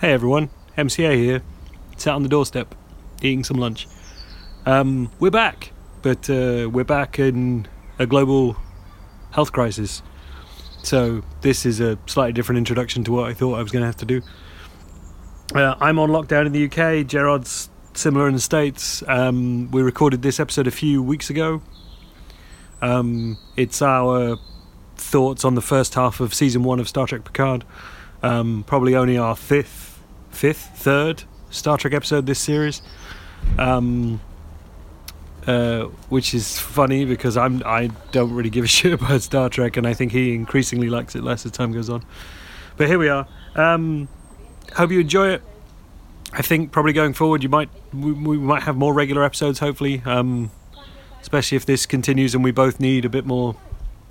Hey everyone, MCA here. Sat on the doorstep, eating some lunch. Um, we're back, but uh, we're back in a global health crisis. So this is a slightly different introduction to what I thought I was going to have to do. Uh, I'm on lockdown in the UK. Gerard's similar in the States. Um, we recorded this episode a few weeks ago. Um, it's our thoughts on the first half of season one of Star Trek Picard. Um, probably only our fifth, fifth, third Star Trek episode this series. Um, uh, which is funny because I'm I don't really give a shit about Star Trek, and I think he increasingly likes it less as time goes on. But here we are. Um, hope you enjoy it. I think probably going forward, you might we, we might have more regular episodes. Hopefully, um, especially if this continues and we both need a bit more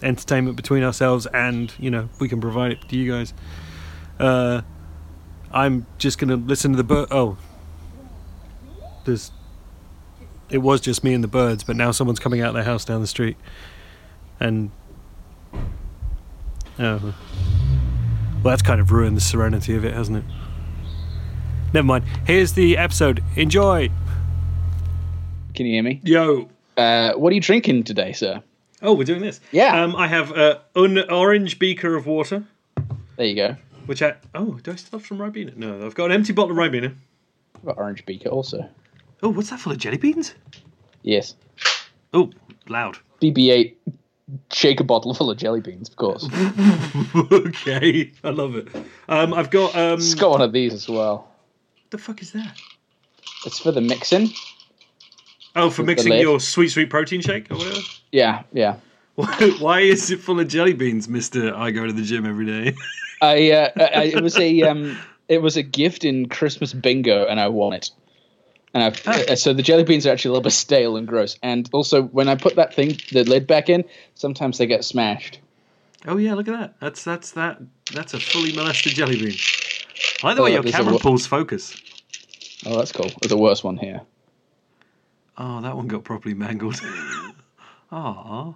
entertainment between ourselves, and you know we can provide it to you guys. Uh, I'm just gonna listen to the bird. Oh, there's. It was just me and the birds, but now someone's coming out of their house down the street, and oh, well, that's kind of ruined the serenity of it, hasn't it? Never mind. Here's the episode. Enjoy. Can you hear me? Yo. Uh, what are you drinking today, sir? Oh, we're doing this. Yeah. Um, I have uh, an orange beaker of water, There you go. Which I oh, do I still have some Ribena? No, I've got an empty bottle of Ribena. I've got orange beaker also. Oh, what's that full of jelly beans? Yes. Oh, loud. BB-8 shaker bottle full of jelly beans, of course. okay, I love it. Um, I've got um, It's got one of these as well. What the fuck is that? It's for the mixing. Oh, for mixing your sweet sweet protein shake or whatever. Yeah, yeah. Why, why is it full of jelly beans, Mister? I go to the gym every day. I, uh, I it was a um, it was a gift in Christmas bingo, and I won it. And I've, uh, so the jelly beans are actually a little bit stale and gross. And also, when I put that thing, the lid back in, sometimes they get smashed. oh yeah, look at that. That's that's that. That's a fully molested jelly bean. I like the Oh, way your a camera pulls focus. Oh, that's cool. There's a worse one here. Oh, that one got properly mangled. Ah,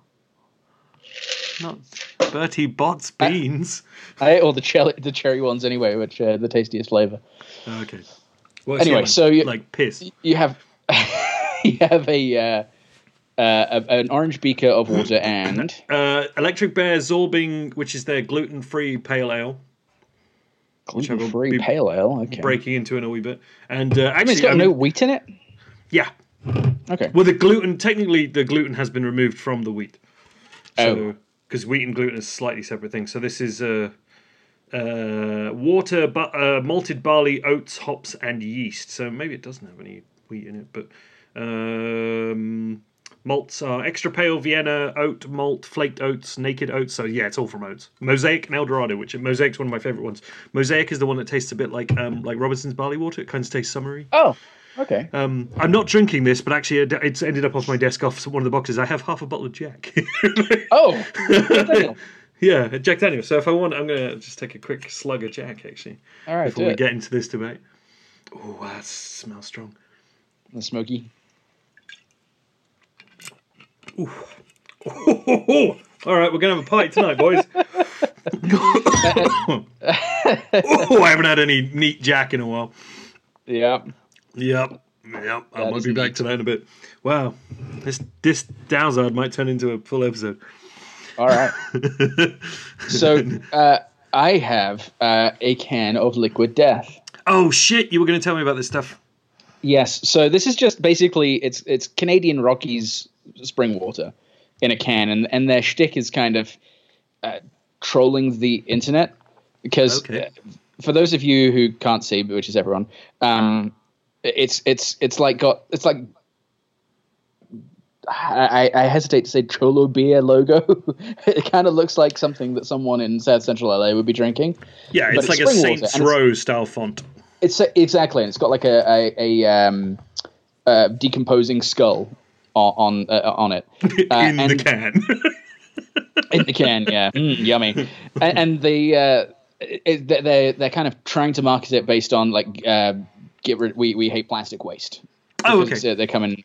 not Bertie Bott's beans. I ate all the cherry, the cherry ones anyway, which are the tastiest flavor. okay. What's Anyway, so you- like piss. You have you have a, uh, uh, an orange beaker of water and Uh, Electric Bear Zorbing, which is their gluten-free pale ale, gluten free be pale ale. Okay. breaking into it a wee bit. And uh, I mean, actually, it's got I no wheat in it. yeah. Okay. Well, the gluten technically the gluten has been removed from the wheat. Oh. So because wheat and gluten is slightly separate things. So this is uh, uh, water, bu- uh, malted barley, oats, hops, and yeast. So maybe it doesn't have any wheat in it, but um, malts are extra pale Vienna, oat, malt, flaked oats, naked oats. So yeah, it's all from oats. Mosaic and Eldorado, which Mosaic's one of my favorite ones. Mosaic is the one that tastes a bit like um, like Robinson's barley water. It kind of tastes summery. Oh, okay. Um, I'm not drinking this, but actually, it's ended up off my desk off one of the boxes. I have half a bottle of Jack. Oh, Daniel. yeah, Jack Daniel. So if I want, I'm gonna just take a quick slug of Jack actually all right. before we it. get into this debate. Oh, that smells strong. The smoky. All right, we're gonna have a party tonight, boys. oh, I haven't had any neat Jack in a while. Yeah. Yep. Yep. I That might be back tonight in a bit. Wow. This this Dowsard might turn into a full episode. All right. so uh, I have uh, a can of liquid death. Oh shit, you were gonna tell me about this stuff. Yes. So this is just basically it's it's Canadian Rockies spring water in a can, and and their shtick is kind of uh, trolling the internet because Okay. uh, for those of you who can't see, which is everyone, um, it's it's it's like got it's like. I, I hesitate to say Cholo beer logo. it kind of looks like something that someone in South Central LA would be drinking. Yeah, But it's like it's a Saints it's- Row style font. It's exactly, and it's got like a a, a um, uh, decomposing skull on on, uh, on it Uh, in the can. in the can. Yeah, mm, yummy. And, and the uh, it, they're they're kind of trying to market it based on like uh, get rid. We we hate plastic waste. oh, okay. uh, they come in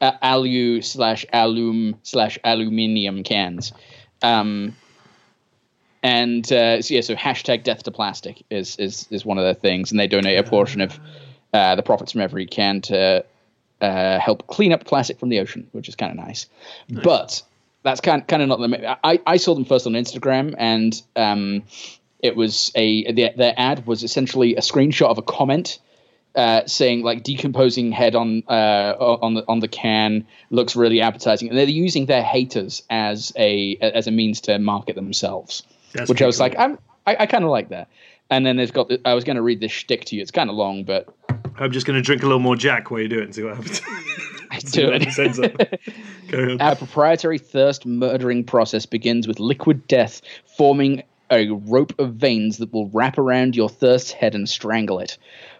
uh, alu slash alum slash aluminium cans. Um, And uh, so, yeah, so hashtag death to plastic is is is one of their things, and they donate a portion of uh, the profits from every can to uh, help clean up plastic from the ocean, which is kind of nice. But that's kind kind of not the. I I saw them first on Instagram, and um, it was a their, their ad was essentially a screenshot of a comment uh, saying like decomposing head on uh, on the on the can looks really appetizing, and they're using their haters as a as a means to market themselves. That's which I was pretty like, I'm I, I kind of like that. And then they've got. The, I was going to read this shtick to you. It's kind of long, but I'm just going to drink a little more Jack while you do it and see what happens. I do it. Sense up. Carry on. Our proprietary thirst murdering process begins with liquid death forming a rope of veins that will wrap around your thirst's head and strangle it.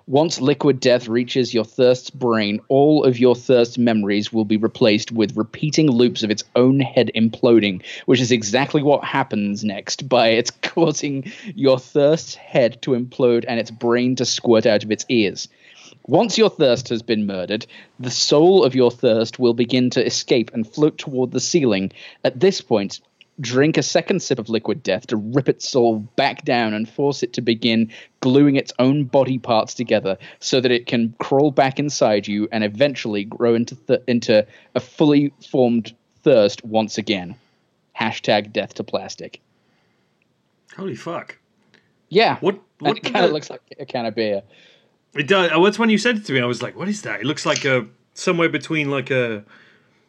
Once liquid death reaches your thirst's brain, all of your thirst memories will be replaced with repeating loops of its own head imploding, which is exactly what happens next by it's causing your thirst's head to implode and its brain to squirt out of its ears. Once your thirst has been murdered, the soul of your thirst will begin to escape and float toward the ceiling. At this point, drink a second sip of liquid death to rip its soul back down and force it to begin gluing its own body parts together so that it can crawl back inside you and eventually grow into th- into a fully formed thirst once again. Hashtag death to plastic. Holy fuck! Yeah. What? What? it kind of looks like a can of beer. It does. What's when you said it to me? I was like, "What is that?" It looks like a somewhere between like a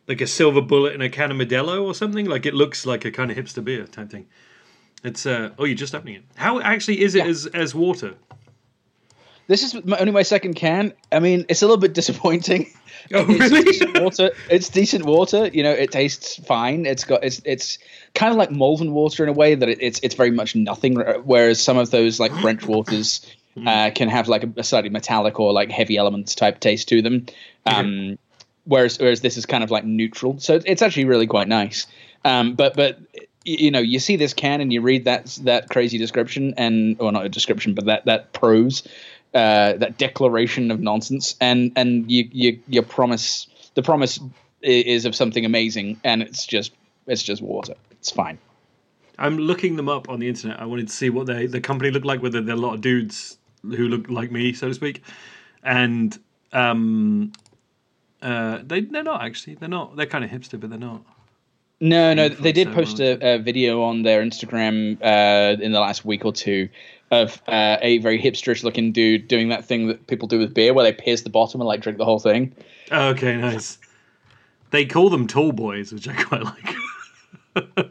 like a silver bullet and a can of Modelo or something. Like it looks like a kind of hipster beer type thing. It's uh oh, you're just opening it. How actually is it Yeah. as as water? This is my, only my second can. I mean, it's a little bit disappointing. Oh, It's really? decent water. It's decent water. You know, it tastes fine. It's got it's it's kind of like Malvern water in a way that it, it's it's very much nothing. Whereas some of those like French waters uh, can have like a, a slightly metallic or like heavy elements type taste to them. Um, whereas whereas this is kind of like neutral. So it's actually really quite nice. Um, but but you know you see this can and you read that that crazy description and or not a description but that that prose uh, that declaration of nonsense and and you you promise the promise is of something amazing and it's just it's just water. It's fine. I'm looking them up on the internet. I wanted to see what they the company looked like. Whether they're a lot of dudes who look like me, so to speak, and um, uh, they they're not actually. They're not. They're kind of hipster, but they're not. No, no, they did so post a, a video on their Instagram uh, in the last week or two of uh, a very hipsterish looking dude doing that thing that people do with beer, where they pierce the bottom and like drink the whole thing. Oh, okay, nice. They call them tall boys, which I quite like.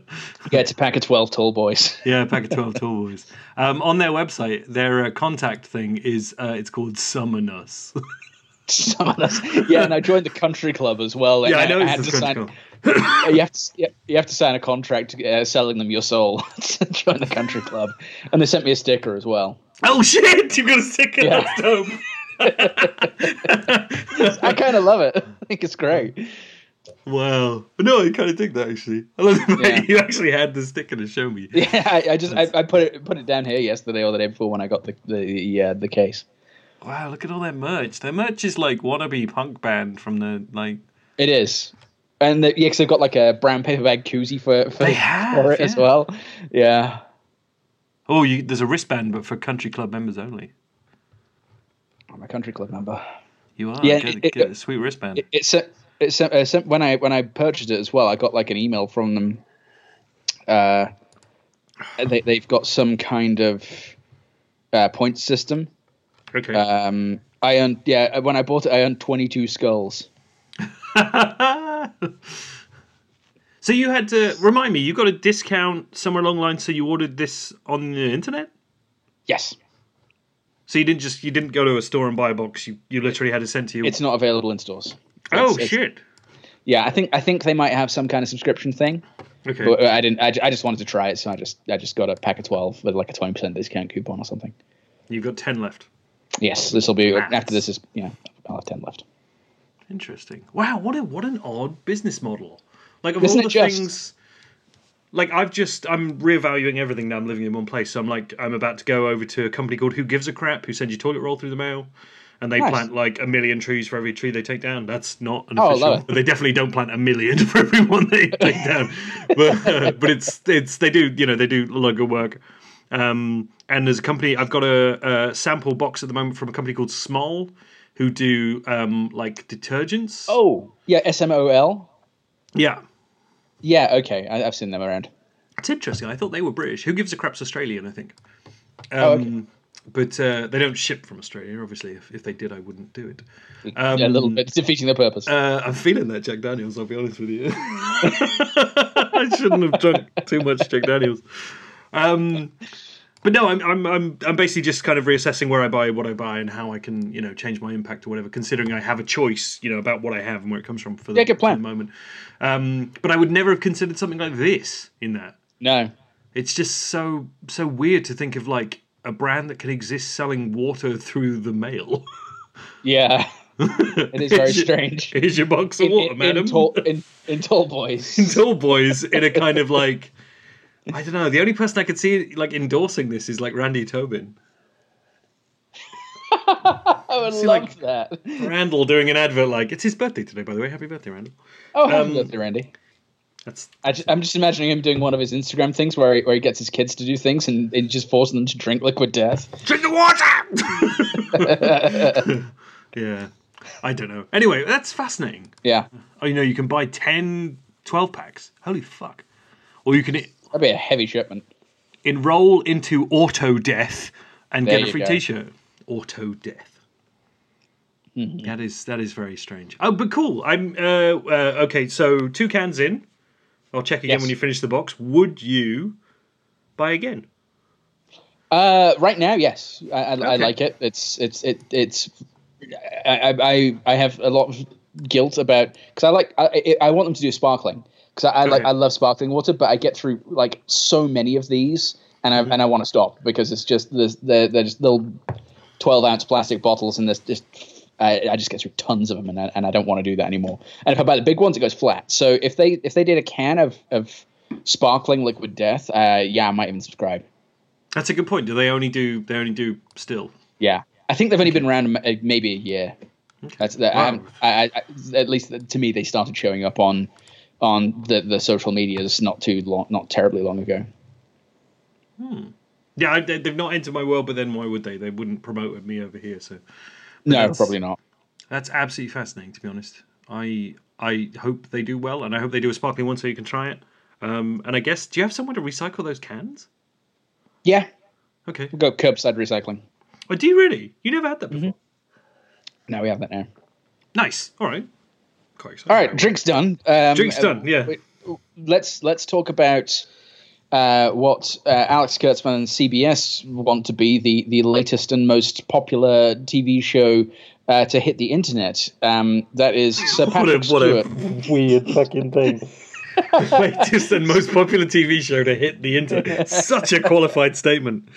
Yeah, it's a pack of twelve tall boys. yeah, a pack of twelve tall boys. Um, on their website, their uh, contact thing is uh, it's called Summon Us. Yeah, and I joined the country club as well. and yeah, I know had it's to sign. you have to you have to sign a contract uh, selling them your soul to join the country club, and they sent me a sticker as well. Oh shit! You've got a sticker. Yeah. That's dope. I kind of love it. I think it's great. Wow. But no, I kind of dig that actually. I love the Yeah. you actually had the sticker to show me. Yeah, I, I just I, I put it put it down here yesterday or the day before when I got the the uh, the case. Wow, look at all their merch. Their merch is like wannabe punk band from the like. It is, and the, yeah, because they've got like a brown paper bag koozie for for, They have, for it as well. Yeah, Oh, you, there's a wristband, but for country club members only. I'm a country club member. You are. Yeah, get, it- get a sweet wristband. It, it's a, it's a, it's a, when I when I purchased it as well. I got like an email from them. Uh, they they've got some kind of uh, point system. Okay. Um, I earned yeah when I bought it I earned 22 skulls. so you had to remind me. You got a discount somewhere along the line, so you ordered this on the internet. Yes, So you didn't just you didn't go to a store and buy a box. You you literally had it sent to you. it's not available in stores. oh it's- it's- shit. Yeah, I think I think they might have some kind of subscription thing. Okay. But I didn't. I, I just wanted to try it, so I just I just got a pack of twelve with like a twenty percent discount coupon or something. You've got ten left. Yes, this will be Maths. after this is yeah. I'll have ten left. Interesting. Wow, what a what an odd business model. Like of Isn't all the just? things like I've just I'm reevaluating everything now I'm living in one place. So I'm like I'm about to go over to a company called Who Gives a Crap who send you toilet roll through the mail. and they Nice. plant like a million trees for every tree they take down. That's not an Oh, official. love it. They definitely don't plant a million for every one they take down, but but it's it's they do you know they do a lot of good work. Um, and there's a company I've got a, a sample box at the moment from a company called Smol, who do um, like detergents. Oh, yeah, S M O L. yeah. Yeah, okay, I, I've seen them around. It's interesting. I thought they were British. Who gives a crap's Australian? I think. Um, Oh, okay. But uh, they don't ship from Australia. Obviously, if, if they did, I wouldn't do it. Um, yeah, a little bit defeating the purpose. Uh, I'm feeling that Jack Daniels. I'll be honest with you. I shouldn't have drunk too much Jack Daniels. Um, but no, I'm, I'm I'm I'm basically just kind of reassessing where I buy, what I buy, and how I can you know change my impact or whatever. Considering I have a choice, you know, about what I have and where it comes from for the, Yeah, good plan. the moment. Um, but I would never have considered something like this in that. no. It's just so so weird to think of like a brand that can exist selling water through the mail. Yeah, it is very strange. Here's your box of In, water, in, madam. in, tall, in, in tall boys. in Tall Boys in a kind of like I don't know. The only person I could see like endorsing this is like Randy Tobin. I would See, love like- that. Randall doing an advert like it's his birthday today, by the way. Happy birthday, Randall. Oh, happy Um, birthday, Randy. That's I just, I'm just imagining him doing one of his Instagram things where he, where he gets his kids to do things and, and just forcing them to drink liquid death. drink the water. yeah, I don't know. Anyway, that's fascinating. Yeah, Oh, you know, you can buy 10, 12 packs. Holy fuck! Or you can that'd be a heavy shipment. enroll into Auto Death and There get a free go. T-shirt. Auto Death. Mm-hmm. That is that is very strange. Oh, but cool. I'm uh, uh, okay. So two cans in. I'll check again Yes. when you finish the box. Would you buy again? Uh, right now, yes, I, I, I like it. It's it's it it's. I I I- I have a lot of guilt about because I like I I want them to do sparkling because I, I like I love sparkling water, but I get through like so many of these and I and I want to stop because it's just there's they're, they're just little twelve ounce plastic bottles and there's just. I, I just get through tons of them, and I, and I don't want to do that anymore. And if I buy the big ones, it goes flat. So if they if they did a can of, of sparkling liquid death, uh, yeah, I might even subscribe. That's a good point. Do they only do they only do still? Yeah, I think they've only been around uh, maybe a year. That's that. Wow. haven't- I, I, at least to me, they started showing up on on the, the social medias not too long, not terribly long ago. Yeah, I, they, they've not entered my world, but then why would they? They wouldn't promote me over here. So No, probably not. that's absolutely fascinating. To be honest, I I hope they do well, and I hope they do a sparkling one so you can try it. Um, and I guess, do you have somewhere to recycle those cans? Yeah, Okay. we'll go curbside recycling. Oh, do you really? You never had that before? No, we have that now. Nice. All right. Quite excited. All right, drinks done. Um, Drinks uh, done. Yeah. let's let's talk about uh, what uh, Alex Kurtzman and CBS want to be the the latest and most popular TV show uh, to hit the internet. Um, that is Sir What a, Patrick what Stewart. a weird fucking thing. Latest and most popular TV show to hit the internet. Such a qualified statement.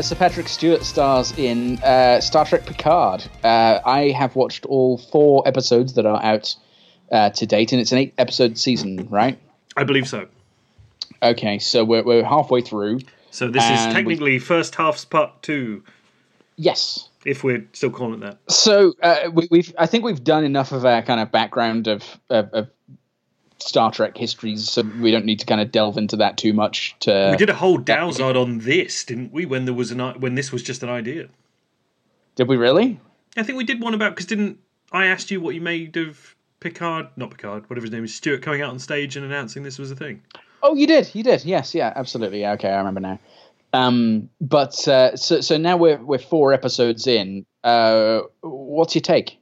Uh, Sir Patrick Stewart stars in uh, Star Trek Picard. Uh, I have watched all four episodes that are out uh, to date, and it's an eight episode season, right? I believe so. Okay, so we're, we're halfway through. So this is And we- technically first half's part two, Yes. if we're still calling it that. So uh, we, we've, I think we've done enough of our kind of background of, of, of Star Trek histories, so we don't need to kind of delve into that too much. To We did a whole Dowsard on this, didn't we? When there was an when this was just an idea. did we really? I think we did one about because didn't I asked you what you made of Picard, not Picard, whatever his name is, Stewart coming out on stage and announcing this was a thing. Oh, you did. You did. Yes. Yeah. Absolutely. Yeah, okay, I remember now. Um, but uh, so so now we're we're four episodes in. Uh, what's your take?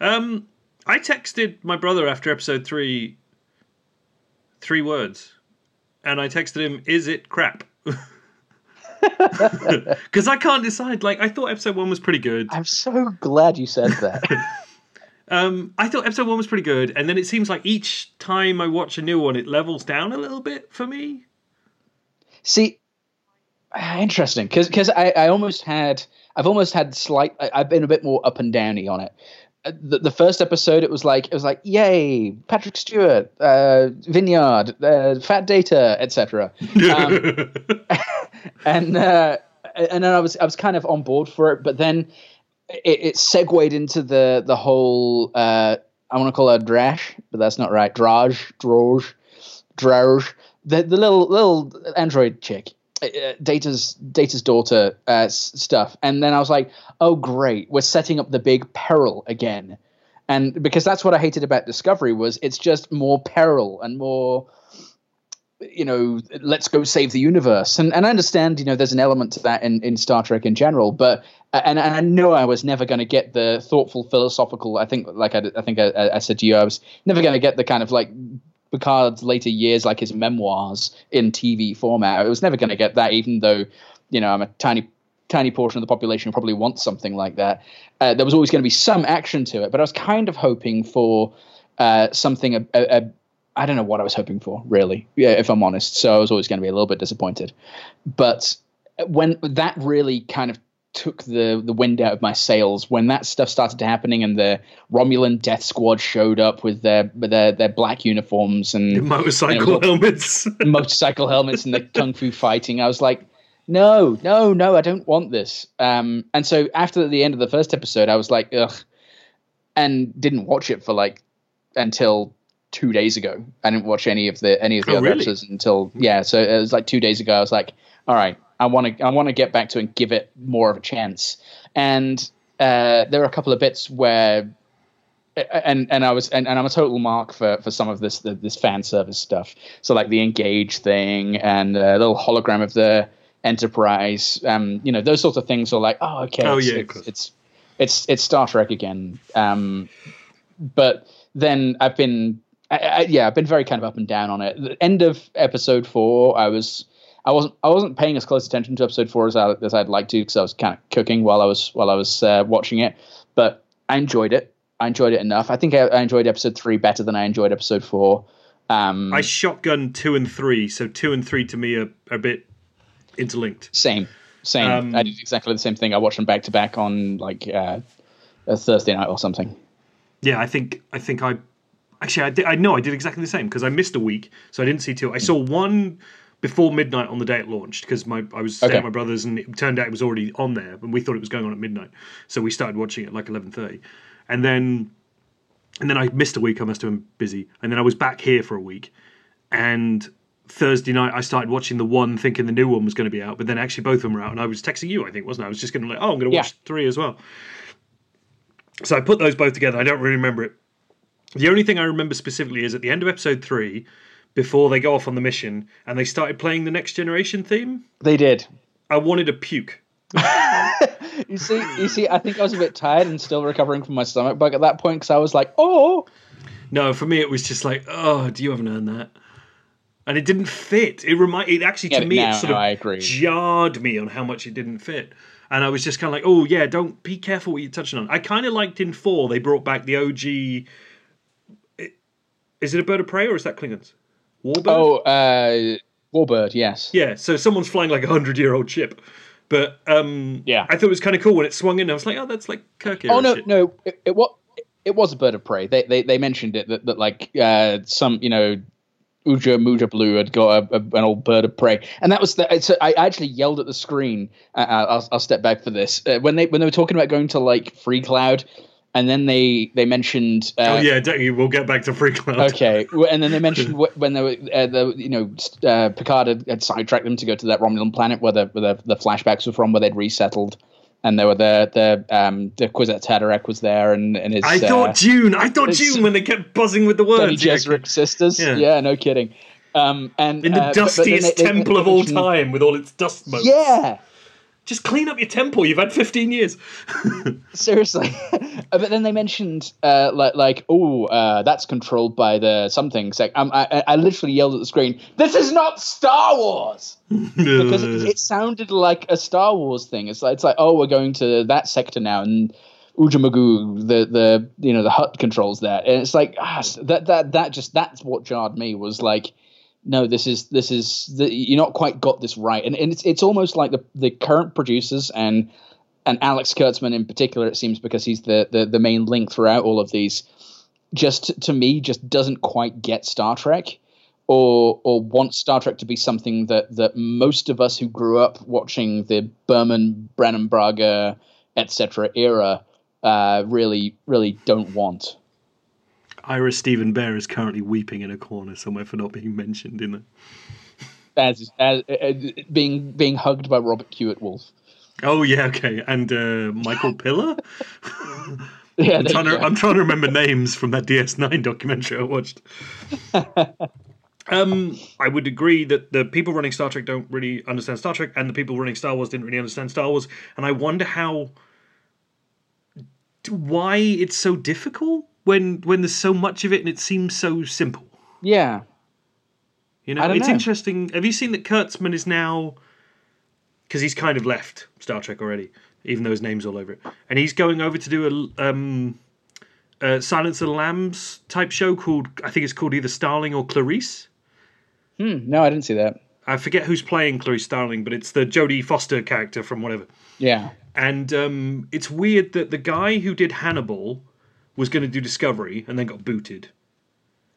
Um, I texted my brother after episode three, three words, and I texted him, "Is it crap?" Because I can't decide. Like I thought episode one was pretty good. I'm so glad you said that. Um, I thought episode one was pretty good, and then it seems like each time I watch a new one, it levels down a little bit for me. See, interesting, because because I, I almost had I've almost had slight I, I've been a bit more up and downy on it. Uh, The, the first episode, it was like it was like, yay, Patrick Stewart, uh, Vineyard, uh, Fat Data, etc. Um, and uh, and then I was I was kind of on board for it, but then it, it segued into the the whole uh, I want to call her Drash, but that's not right. Draj, Droj, Droj, the the little little android chick, Data's Data's daughter uh, stuff, and then I was like, oh great, we're setting up the big peril again, and because that's what I hated about Discovery was it's just more peril and more you know, let's go save the universe. And and I understand, you know, there's an element to that in, in Star Trek in general, but and, and I know I was never going to get the thoughtful philosophical. I think, like I, I think I, I said to you, I was never going to get the kind of like Picard's later years, like his memoirs in TV format. It was never going to get that, even though, you know, I'm a tiny tiny portion of the population who probably wants something like that. Uh, there was always going to be some action to it, but I was kind of hoping for uh, something a, a, a I don't know what I was hoping for, really, yeah, if I'm honest. So I was always going to be a little bit disappointed. But when that really kind of took the the wind out of my sails, when that stuff started happening and the Romulan Death Squad showed up with their with their, their black uniforms and Motorcycle You know, helmets. motorcycle helmets and the kung fu fighting, I was like, no, no, no, I don't want this. Um, and so after the end of the first episode, I was like, ugh, and didn't watch it for like until two days ago. I didn't watch any of the any of the Oh, other really? episodes until yeah. So it was like two days ago. I was like, all right, I want to I want to get back to it and give it more of a chance. And uh, there are a couple of bits where and and I was and, and I'm a total mark for for some of this the, this fan service stuff. So like the engage thing and a little hologram of the Enterprise. Um, you know those sorts of things are like oh okay Oh, it's, yeah, it's, it's it's it's Star Trek again. Um, but then I've been I, I, yeah I've been very kind of up and down on it. The end of episode four, I was. I wasn't. I wasn't paying as close attention to episode four as, I, as I'd like to because I was kind of cooking while I was while I was uh, watching it. But I enjoyed it. I enjoyed it enough. I think I, I enjoyed episode three better than I enjoyed episode four. Um, I shotgun two and three, so two and three to me are, are a bit interlinked. same, same. Um, I did exactly the same thing. I watched them back to back on like uh, a Thursday night or something. Yeah, I think I think I actually I did, I know I did exactly the same because I missed a week, so I didn't see two. I saw one before midnight on the day it launched because my I was staying Okay. at my brother's and it turned out it was already on there and we thought it was going on at midnight, so we started watching it at like eleven thirty, and then and then I missed a week. I must have been busy, and then I was back here for a week, and. Thursday night, I started watching the one, thinking the new one was going to be out, but then actually both of them were out, and I was texting you, I think, wasn't I? I was just going to like, oh, I'm going to Yeah. watch three as well. So I put those both together. I don't really remember it. The only thing I remember specifically is at the end of episode three, before they go off on the mission and they started playing the Next Generation theme, They did. I wanted a puke. You see, you see. I think I was a bit tired and still recovering from my stomach bug at that point because I was like, oh. No, for me it was just like, oh, do you haven't earned that? And it didn't fit. It remind it actually to me now- it sort now of I agree. jarred me on how much it didn't fit. And I was just kind of like, oh yeah, don't be careful what you're touching on. I kind of liked in four they brought back the OG. Is it a bird of prey or is that Klingons? Warbird. Oh, uh, Warbird, yes. Yeah, so someone's flying like a hundred year old ship. But um, Yeah. I thought it was kind of cool when it swung in. I was like, oh, that's like Kirk Oh no, shit. no, it, it was it was a bird of prey. They they, they mentioned it that, that like uh, some you know. Uja Muja Blue had got a, a, an old bird of prey, and that was the. It's, I actually yelled at the screen. Uh, I'll, I'll step back for this uh, when they when they were talking about going to like Free Cloud, and then they they mentioned. Uh, oh yeah, don't you? We'll get back to Free Cloud. Okay, and then they mentioned when they were, uh, the, you know, uh, Picard had, had sidetracked them to go to that Romulan planet where the where the, the flashbacks were from, where they'd resettled, and there were the the um the Kwisatz Haderach was there, and and his I uh, thought Dune. I thought Dune when they kept buzzing with the words. Yeah, Gesserit sisters. Yeah. Yeah. no kidding. Um, and In the uh, but- but dustiest they- they- temple they of all time, with all its dust motes. Yeah, just clean up your temple. You've had fifteen years. seriously. But then they mentioned uh, like like oh uh, that's controlled by the something. Sec- um, I, I I literally yelled at the screen. This is not Star Wars. because it, it sounded like a Star Wars thing. It's like it's like oh we're going to that sector now, and Ujamaa, the the you know the hut controls that. and it's like ah, that that that just that's what jarred me was like, no, this is this is the, you're not quite got this right, and and it's it's almost like the the current producers and and Alex Kurtzman in particular, it seems because he's the the, the main link throughout all of these, just to me just doesn't quite get Star Trek. Or, or wants Star Trek to be something that, that most of us who grew up watching the Berman, Brannon Braga, etc. era uh, really really don't want. Ira Steven Behr is currently weeping in a corner somewhere for not being mentioned in it. As, as uh, being being hugged by Robert Hewitt Wolfe. Oh yeah, okay, and uh, Michael Piller. Yeah, I'm trying, to. I'm trying to remember names from that DS9 documentary I watched. um, I would agree that the people running Star Trek don't really understand Star Trek, and the people running Star Wars didn't really understand Star Wars. And I wonder how, why it's so difficult when when there's so much of it and it seems so simple. yeah. You know, it's know. interesting. Have you seen that Kurtzman is now because he's kind of left Star Trek already, even though his name's all over it, and he's going over to do a um, uh, Silence of the Lambs type show called I think it's called either Starling or Clarice. Hmm, no, I didn't see that. I forget who's playing Clarice Starling, but it's the Jodie Foster character from whatever. Yeah. And um, it's weird that the guy who did Hannibal was going to do Discovery and then got booted.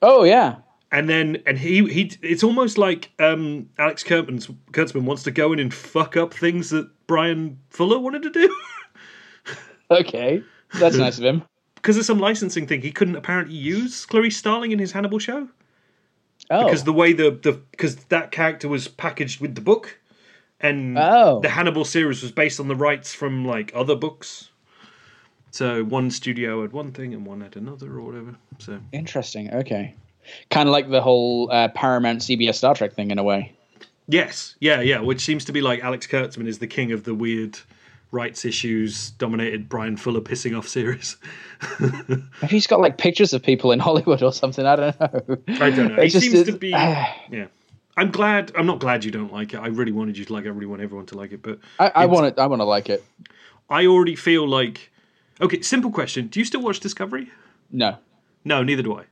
Oh yeah. and then and he he it's almost like um alex kurtzman's kurtzman wants to go in and fuck up things that brian fuller wanted to do Okay. That's nice of him. because of some licensing thing he couldn't apparently use clarice starling in his hannibal show Oh. because the way the the because that character was packaged with the book and Oh. the hannibal series was based on the rights from like other books so one studio had one thing and one had another or whatever so Interesting. Okay. Kind of like the whole uh, Paramount CBS Star Trek thing in a way. Yes, yeah, yeah. Which seems to be like Alex Kurtzman is the king of the weird rights issues dominated Brian Fuller pissing off series. Maybe he's got like pictures of people in Hollywood or something. I don't know. I don't know. He It seems is- to be. yeah, I'm glad. I'm not glad you don't like it. I really wanted you to like it. I really want everyone to like it. But I, I want to. I want to like it. I already feel like. Okay, simple question. Do you still watch Discovery? No. No, neither do I.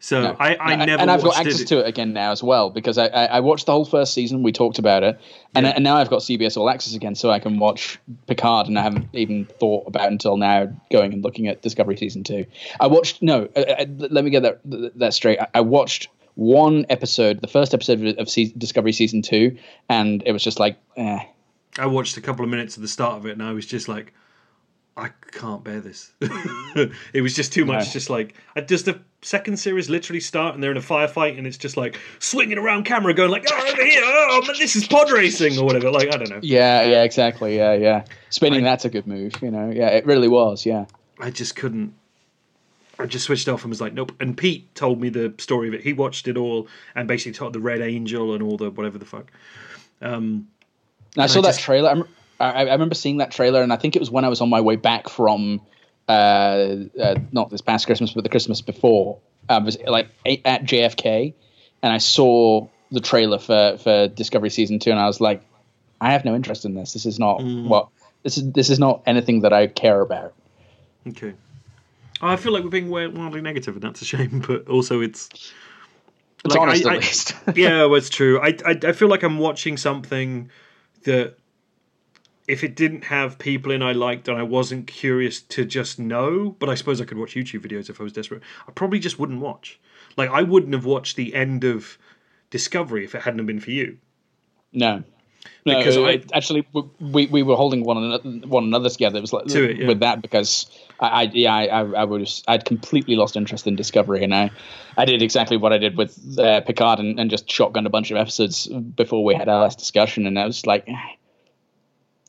So no. I, I No, never and I've got access it. to it again now as well because I, I, I watched the whole first season. We talked about it, and, Yeah. and now I've got CBS All Access again, so I can watch Picard, and I haven't even thought about until now going and looking at Discovery season two. I watched no. Uh, uh, let me get that that straight. I, I watched one episode, the first episode of, of se- Discovery season two, and it was just like, eh. I watched a couple of minutes of the start of it, and I was just like, I can't bear this. Mm-hmm. it was just too much. No. Just like, I- does the second series literally start and they're in a firefight and it's just like swinging around camera, going like, oh, over here, oh, man, this is pod racing or whatever. Like, I don't know. Yeah, yeah, exactly. Yeah, yeah. Spinning that's a good move. You know, yeah, it really was. Yeah. I just couldn't. I just switched off and was like, nope. And Pete told me the story of it. He watched it all and basically told the Red Angel and all the whatever the fuck. Um, and I saw I that just- trailer. I, rem- I, I remember seeing that trailer, and I think it was when I was on my way back from uh, uh, not this past Christmas, but the Christmas before. I was like at JFK, and I saw the trailer for for Discovery season two, and I was like, I have no interest in this. This is not what this is. This is not anything that I care about. Okay. I feel like we're being wildly negative, and that's a shame. But also, it's It's Like, honest, I- at I- least. yeah, well, it's true. I, I I feel like I'm watching something that if it didn't have people in I liked and I wasn't curious to just know, but I suppose I could watch YouTube videos if I was desperate. I probably just wouldn't watch. Like I wouldn't have watched the end of Discovery if it hadn't been for you. No. No, Because I- actually we, we we were holding one another one another together. It was like it, yeah. with that because I, I yeah I, I I was I'd completely lost interest in Discovery and I I did exactly what I did with uh, Picard and, and just shotgunned a bunch of episodes before we had our last discussion and I was like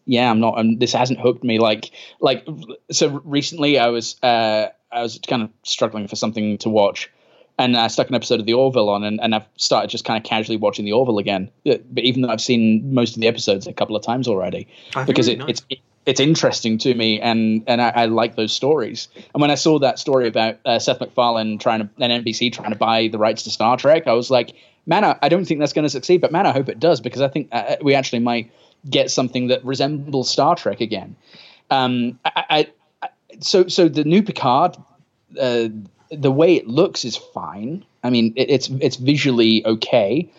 yeah I'm not I'm, this hasn't hooked me like like so recently I was uh I was kind of struggling for something to watch and I stuck an episode of The Orville on, and, and I've started just kind of casually watching The Orville again. But even though I've seen most of the episodes a couple of times already, I because it, nice. it's it, it's interesting to me, and and I, I like those stories. And when I saw that story about uh, Seth MacFarlane trying to and NBC trying to buy the rights to Star Trek, I was like, man, I, I don't think that's going to succeed, but man, I hope it does because I think uh, we actually might get something that resembles Star Trek again. Um, I, I, I so so the new Picard, uh, the way it looks is fine. I mean, it, it's it's visually okay,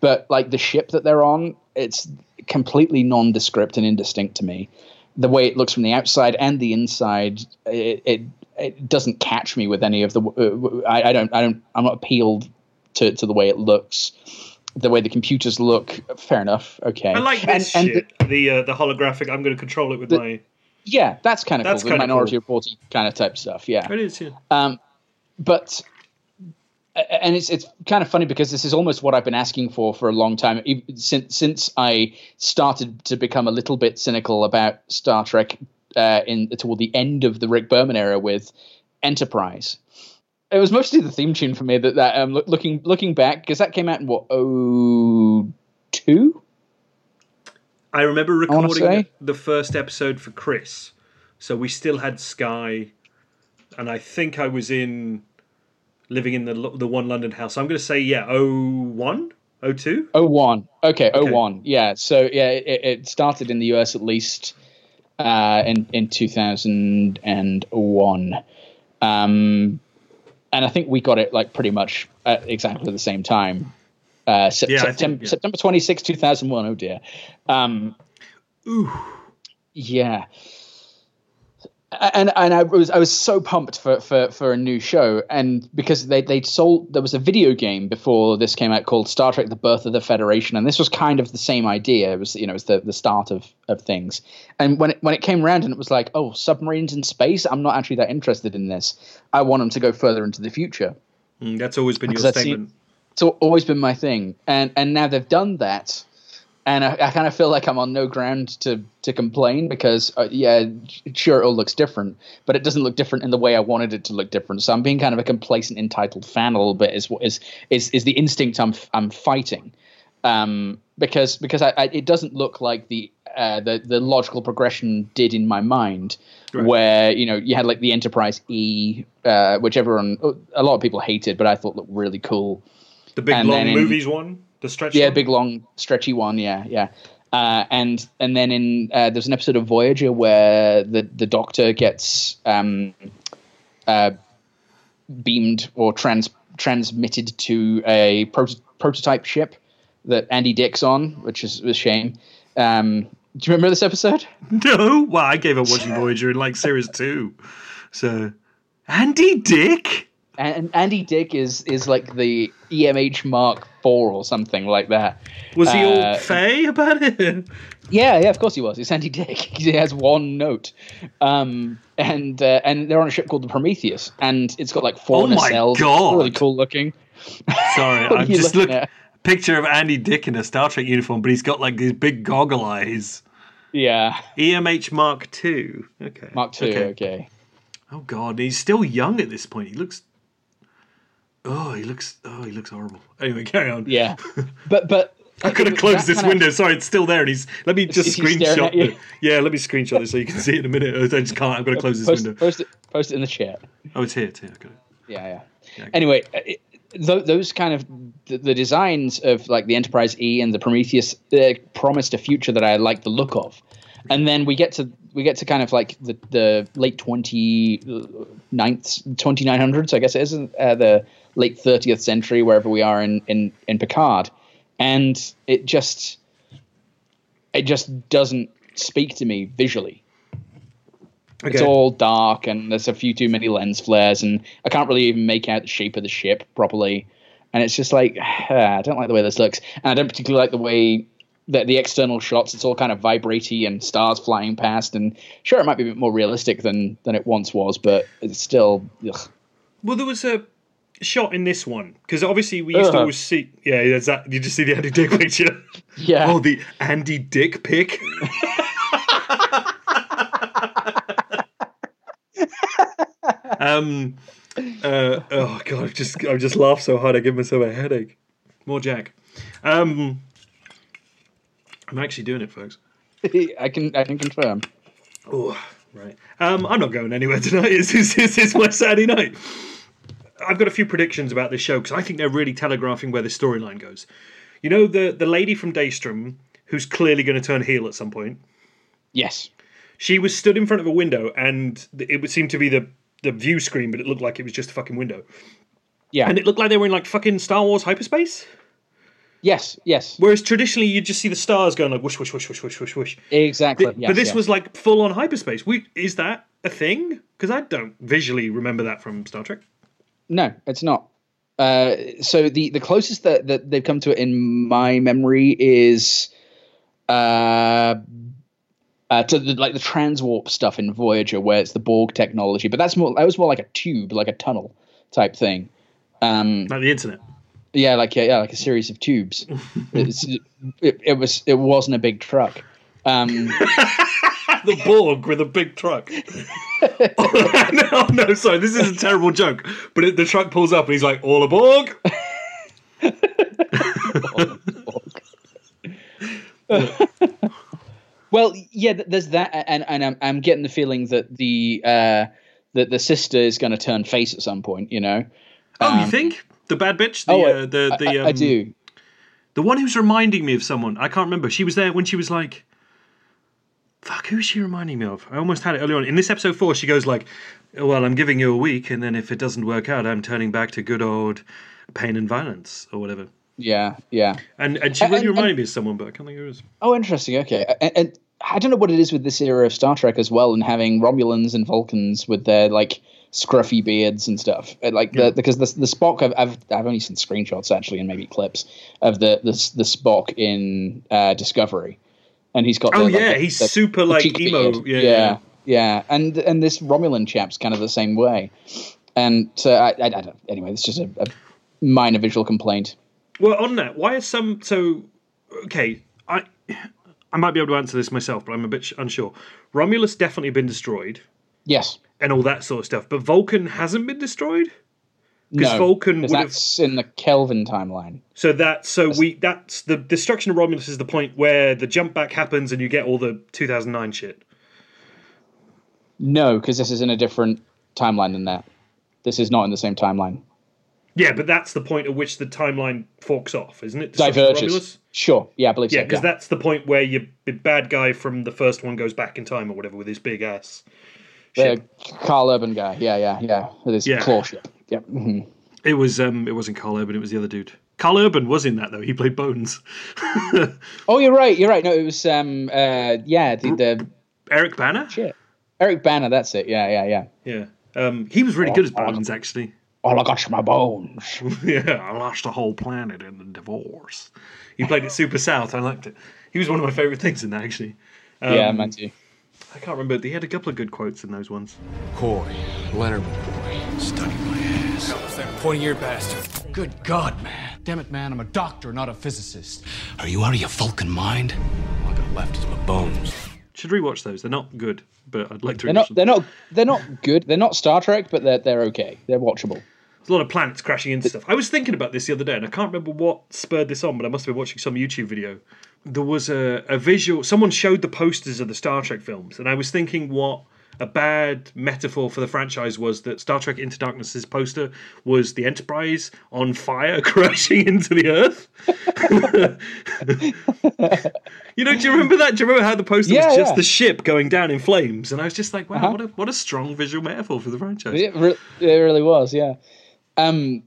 but like the ship that they're on, it's completely nondescript and indistinct to me. The way it looks from the outside and the inside, it it, it doesn't catch me with any of the. Uh, I, I don't I don't I'm not appealed to to the way it looks. The way the computers look, fair enough. Okay, I like this And- and shit. the uh, the holographic. I'm going to control it with The- my. yeah, that's kind of That's cool. Kinda Minority cool. Report kind of type stuff. Yeah. It is. Yeah. Um, but and it's it's kind of funny because this is almost what I've been asking for for a long time since since I started to become a little bit cynical about Star Trek uh, in toward the end of the Rick Berman era with Enterprise. It was mostly the theme tune for me that that um, loo- looking looking back because that came out in what oh two I remember recording say- the first episode for Chris, so we still had Sky, and I think I was in living in the the one London house. I'm going to say yeah, oh one, oh two. Oh one. Okay, oh Okay. one. Yeah. So yeah, it, it started in the US at least uh, in in two thousand and one, um, and I think we got it like pretty much at exactly the same time. Uh, Yeah, I think- September yeah. September twenty sixth, two thousand one. Oh dear. Um, Ooh, yeah. And and I was I was so pumped for, for, for a new show. And because they they sold there was a video game before this came out called Star Trek: The Birth of the Federation and this was kind of the same idea. It was you know it was the, the start of, of things. And when it, when it came around and it was like oh submarines in space? I'm not actually that interested in this. I want them to go further into the future. Mm, that's always been your statement. it's always been my thing. And and now they've done that and I, I kind of feel like I'm on no ground to to complain because uh, yeah sure it all looks different but it doesn't look different in the way I wanted it to look different. So I'm being kind of a complacent entitled fan a little bit is what is is is the instinct I'm I'm fighting. Um because because I, I it doesn't look like the uh, the the logical progression did in my mind Right. where you know you had like the Enterprise E uh, which everyone a lot of people hated but I thought looked really cool. The big and long in- movies one, the stretch. yeah, one? big long stretchy one. Yeah, yeah. Uh, and and then in uh, there's an episode of Voyager where the the Doctor gets um, uh, beamed or trans transmitted to a proto- prototype ship that Andy Dick's on, which is a shame. Um, do you remember this episode? No, well, I gave up watching Voyager in like series two. So, Andy Dick. And Andy Dick is is like the EMH Mark Four or something like that. Was he all Uh, fey about it? Yeah, yeah, of course he was. It's Andy Dick. He has one note, um, and uh, and they're on a ship called the Prometheus, and it's got like four Oh nacelles. God. really cool looking. Sorry, I'm just looking at? picture of Andy Dick in a Star Trek uniform, but he's got like these big goggle eyes. Yeah, EMH Mark II. Okay. Mark Two. Okay. Oh God, he's still young at this point. He looks. Oh, he looks. Oh, he looks horrible. Anyway, carry on. Yeah, but but I could have closed this window. Sorry, it's still there. And he's. Let me just Is screenshot. Yeah, let me screenshot this so you can see it in a minute. I just can't. I've got to close this Post, window. post it. Post it in the chat. Oh, it's here. It's here. Okay. Yeah, yeah. Yeah, Anyway, uh, it, th- those kind of the, the designs of like the Enterprise E and the Prometheus uh, promised a future that I like the look of, and then we get to we get to kind of like the the late 29th 2900s, I guess it is uh, the late 30th century, wherever we are in in in Picard, and it just it just doesn't speak to me visually. It's all dark and there's a few too many lens flares and I can't really even make out the shape of the ship properly. And it's just like I don't like the way this looks, and I don't particularly like the way that the external shots. It's all kind of vibraty and stars flying past. And sure, it might be a bit more realistic than than it once was, but it's still. Ugh. Well, there was a shot in this one because obviously we used to always see. Yeah, that's that. You just see the Andy Dick picture. Yeah. Oh, the Andy Dick pic. um. Uh, oh god, I've just I've just laughed so hard I give myself a headache. More Jack. Um. I'm actually doing it, folks. I can I can confirm. Oh, right. Um, I'm not going anywhere tonight. Is is my Saturday night. I've got a few predictions about this show because I think they're really telegraphing where the storyline goes. You know the the lady from Daystrom who's clearly going to turn heel at some point. Yes. She was stood in front of a window, and it would seem to be the the view screen, but it looked like it was just a fucking window, Yeah. and it looked like they were in like fucking Star Wars hyperspace. yes. Yes. Whereas traditionally, you'd just see the stars going like whoosh, whoosh, whoosh, whoosh, whoosh, whoosh, whoosh. Exactly. But, yes, but this yeah. was like full on hyperspace. We, is that a thing? Because I don't visually remember that from Star Trek. No, it's not. Uh, so the the closest that, that they've come to it in my memory is uh, uh, to the, like the transwarp stuff in Voyager, where it's the Borg technology. But that's more that was more like a tube, like a tunnel type thing. Um, Like the internet. yeah, like yeah, yeah, like a series of tubes. it, it was it wasn't a big truck. Um, the Borg with a big truck. no, no, sorry, this is a terrible joke. But it, the truck pulls up and he's like, all aboard. Well, yeah, there's that, and and I'm I'm getting the feeling that the uh, that the sister is going to turn face at some point. You know. Oh, you Um, think the bad bitch? The Oh, uh, the the I, um, I do. the one who's reminding me of someone. I can't remember. She was there when she was like. Fuck, who is she reminding me of? I almost had it earlier on. In this episode four, she goes like, "Well, I'm giving you a week, and then if it doesn't work out, I'm turning back to good old pain and violence or whatever." Yeah, yeah. And and she really and- reminded me of someone, but I can't think who it is. Oh, interesting. Okay, and, and I don't know what it is with this era of Star Trek as well, and having Romulans and Vulcans with their like scruffy beards and stuff. Uh, Like the because the the Spock I've, I've I've only seen screenshots actually and maybe clips of the the the Spock in uh, Discovery, and he's got Oh like, yeah, the- he's the- super the like emo. Yeah, yeah, yeah, and and this Romulan chap's kind of the same way, and so I, I, I don't. Anyway, it's just a, a minor visual complaint. Well, on that, why are some so? Okay, I I might be able to answer this myself, but I'm a bit sh- unsure. Romulus definitely been destroyed Yes. and all that sort of stuff, but Vulcan hasn't been destroyed. Because No, Vulcan 'cause would have- that's in the Kelvin timeline. So that so we that's the destruction of Romulus is the point where the jump back happens and you get all the 2009 shit. No, because this is in a different timeline than that. This is not in the same timeline. Yeah, but that's the point at which the timeline forks off, isn't it? Destruction Diverges. Romulus? Sure. Yeah, I believe so. Yeah, so. because that's the point where your bad guy from the first one goes back in time or whatever with his big ass. the. Karl Urban guy. Yeah, yeah, yeah. With his Yeah. claw ship. Yep. hmm It was um it wasn't Karl Urban, it was the other dude. Karl Urban was in that though. He played Bones. Oh, you're right. You're right. No, it was um uh yeah the, the Eric Bana? shit Eric Bana. That's it. Yeah, yeah, yeah. Yeah. Um he was really good as Bones actually. Oh I got's my bones. yeah, I lost a whole planet in the divorce. He played it super south. I liked it. He was one of my favorite things in that actually. Um, yeah, man too. I can't remember. He had a couple of good quotes in those ones. Coy, Leonard McCoy, stuck in my ass. What's that pointy ear bastard? Good God, man. Damn it, man. I'm a doctor, not a physicist. Are you out of your Vulcan mind? All I got left is my bones. Should rewatch those. They're not good, but I'd like to. They're not. them. They're not. They're not good. They're not Star Trek, but they're they're okay. They're watchable. There's a lot of planets crashing into stuff. I was thinking about this the other day, and I can't remember what spurred this on, but I must have been watching some YouTube video. There was a, a visual. Someone showed the posters of the Star Trek films, and I was thinking what a bad metaphor for the franchise was that Star Trek Into Darkness's poster was the Enterprise on fire crashing into the Earth. you know, do you remember that? Do you remember how the poster Yeah, was just yeah. the ship going down in flames? And I was just like, wow, Uh-huh. what a what a strong visual metaphor for the franchise. It, re- it really was, yeah. Um,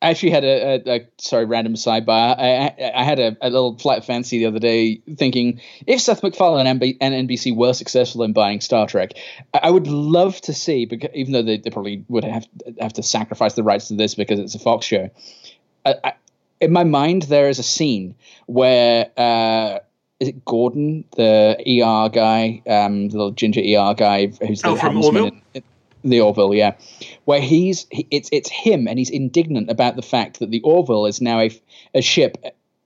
I actually had a, a, a sorry random sidebar. I, I, I had a, a little flight of fancy the other day, thinking if Seth MacFarlane and, NB, and NBC were successful in buying Star Trek, I, I would love to see, because even though they, they probably would have have to sacrifice the rights to this because it's a Fox show. I, I, in my mind, there is a scene where uh, is it Gordon, the ER guy, um, the little ginger ER guy, who's the Oh, from Orville? in- the Orville, yeah, where he's he, it's it's him and he's indignant about the fact that the Orville is now a, a ship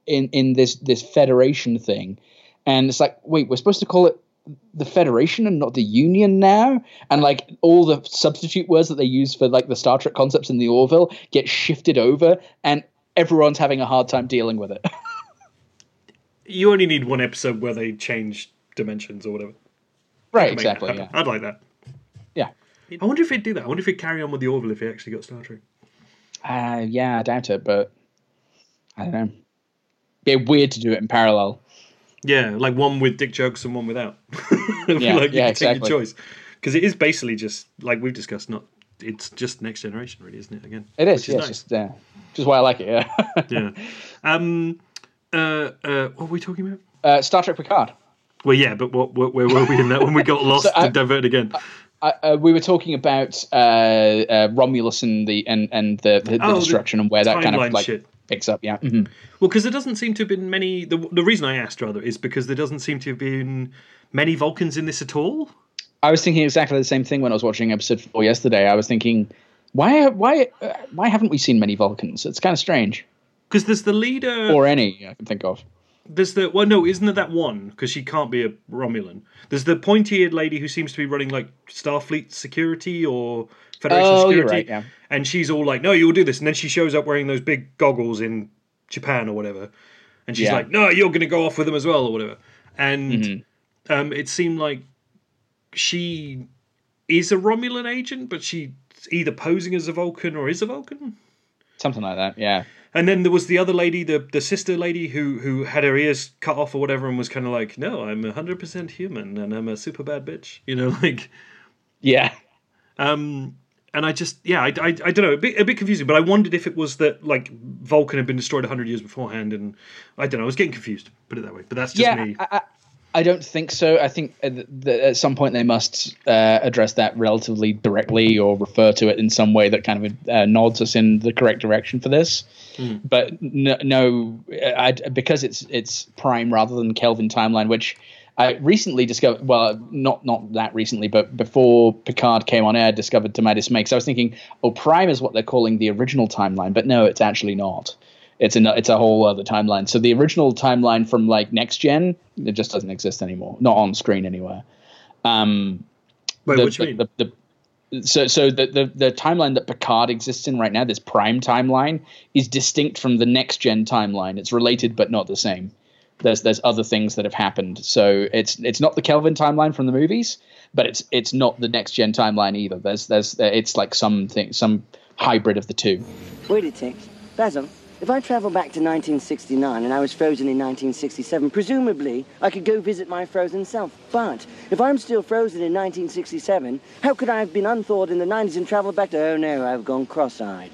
in in this this Federation thing, and it's like wait, we're supposed to call it the Federation and not the Union now, and like all the substitute words that they use for like the Star Trek concepts in the Orville get shifted over, and everyone's having a hard time dealing with it. You only need one episode where they change dimensions or whatever. right, exactly. Yeah, I'd like that. Yeah. I wonder if he'd do that. I wonder if he'd carry on with the Orville if he actually got Star Trek. Uh, yeah, I doubt it, but I don't know. Be weird to do it in parallel. Yeah, like one with dick jokes and one without. Yeah, like you yeah, can take exactly. your choice because it is basically just like we've discussed. Not it's just next generation, really, isn't it? Again, It is. which Yeah, nice. it's just, uh, just why I like it. Yeah. yeah. Um. Uh. Uh. What were we talking about? uh, Star Trek Picard. Well, yeah, but what, what where were we in that when we got lost So I- and diverted again? Uh, we were talking about uh, uh, Romulus and the and and the, the, the Oh, the destruction and where that kind of like shit. picks up. Yeah. Mhm. Well, because there doesn't seem to have been many. The, the reason I asked rather is because there doesn't seem to have been many Vulcans in this at all. I was thinking exactly the same thing when I was watching episode four yesterday. I was thinking, why why uh, why haven't we seen many Vulcans? It's kind of strange, Because there's the leader. or any I can think of. There's the well, no, isn't there that one? Because she can't be a Romulan. There's the pointy-eared lady who seems to be running like Starfleet security or Federation Oh, security, you're right, yeah. and she's all like, "No, you'll do this," and then she shows up wearing those big goggles in Japan or whatever, and she's Yeah. like, "No, you're going to go off with them as well or whatever," and Mm-hmm. um, it seemed like she is a Romulan agent, but she's either posing as a Vulcan or is a Vulcan. Something like that. Yeah. And then there was the other lady, the the sister lady who who had her ears cut off or whatever, and was kind of like, "No, I'm hundred percent human, and I'm a super bad bitch," you know, like. Yeah. Um, and I just, yeah, I, I, I don't know, a bit, a bit confusing. But I wondered if it was that like Vulcan had been destroyed hundred years beforehand, and I don't know, I was getting confused. Put it that way. But that's just yeah, me. I, I, don't think so. I think uh, th- th- at some point they must uh, address that relatively directly or refer to it in some way that kind of uh, nods us in the correct direction for this. But no, no I, because it's it's Prime rather than Kelvin timeline, which I recently discovered. Well, not not that recently, but before Picard came on air, I discovered to my dismay. So I was thinking, oh, Prime is what they're calling the original timeline, but no, it's actually not. It's a it's a whole other timeline. So the original timeline from like next gen, it just doesn't exist anymore. Not on screen anywhere. Um, Wait, the, what do you mean? the, the, the, so so the, the the timeline that Picard exists in right now, this prime timeline, is distinct from the next gen timeline. It's related but not the same. There's there's other things that have happened. So it's it's not the Kelvin timeline from the movies, but it's it's not the next gen timeline either. There's there's it's like something some hybrid of the two. Wait a tick. Basil, if I travel back to 1969 and I was frozen in 1967, presumably I could go visit my frozen self. But if I'm still frozen in 1967, how could I have been unthawed in the 90s and traveled back to, oh no, I've gone cross-eyed?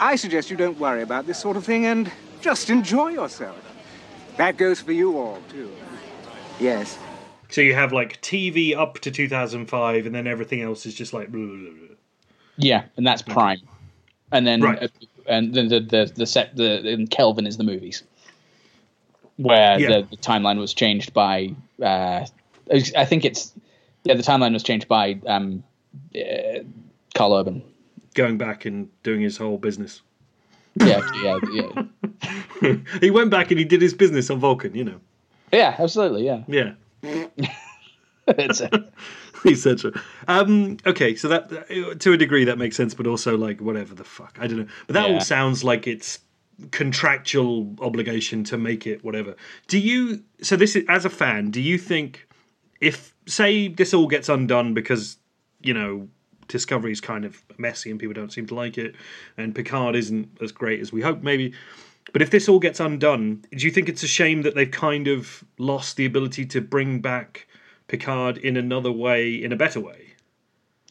I suggest you don't worry about this sort of thing and just enjoy yourself. That goes for you all, too. Yes. so you have like TV up to 2005, and then everything else is just like. Blah, blah, blah, blah. Yeah, and that's prime. And then Right. And then the the the set the in Kelvin is the movies. Where Yeah. the, the timeline was changed by uh I think it's yeah, the timeline was changed by um uh, Karl Urban. Going back and doing his whole business. Yeah, yeah, yeah. He went back and he did his business on Vulcan, you know. Yeah, absolutely, yeah. Yeah. It's etc. Um, okay, so that to a degree that makes sense, but also like whatever the fuck, I don't know. But that Yeah. all sounds like it's contractual obligation to make it whatever. Do you? So this is as a fan, do you think if say this all gets undone because you know Discovery is kind of messy and people don't seem to like it, and Picard isn't as great as we hope maybe. But if this all gets undone, do you think it's a shame that they've kind of lost the ability to bring back Picard in another way, in a better way?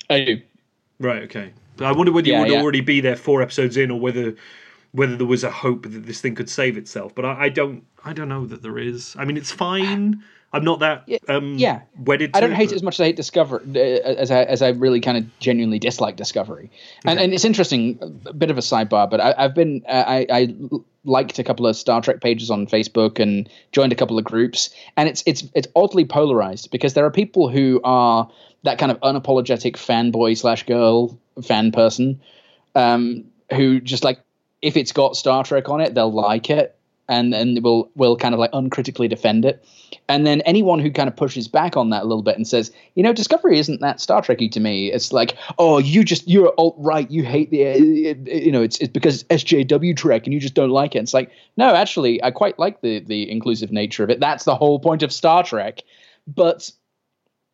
I do. Right. Okay. But I wonder whether you would yeah. already be there four episodes in, or whether whether there was a hope that this thing could save itself. But I, I don't. I don't know that there is. I mean, it's fine. I'm not that um, yeah. wedded. To I don't hate but- it as much as I hate Discovery, uh, as I as I really kind of genuinely dislike Discovery. And and it's interesting, a bit of a sidebar, but I, I've been uh, I, I liked a couple of Star Trek pages on Facebook and joined a couple of groups, and it's it's it's oddly polarized because there are people who are that kind of unapologetic fanboy slash girl fan person, um, who just like if it's got Star Trek on it, they'll like it and and will will kind of like uncritically defend it. And then anyone who kind of pushes back on that a little bit and says, you know, Discovery isn't that Star Trekky to me. It's like, oh, you just you're alt right. You hate the, uh, you know, it's it's because it's SJW Trek and you just don't like it. It's like, no, actually, I quite like the the inclusive nature of it. That's the whole point of Star Trek. But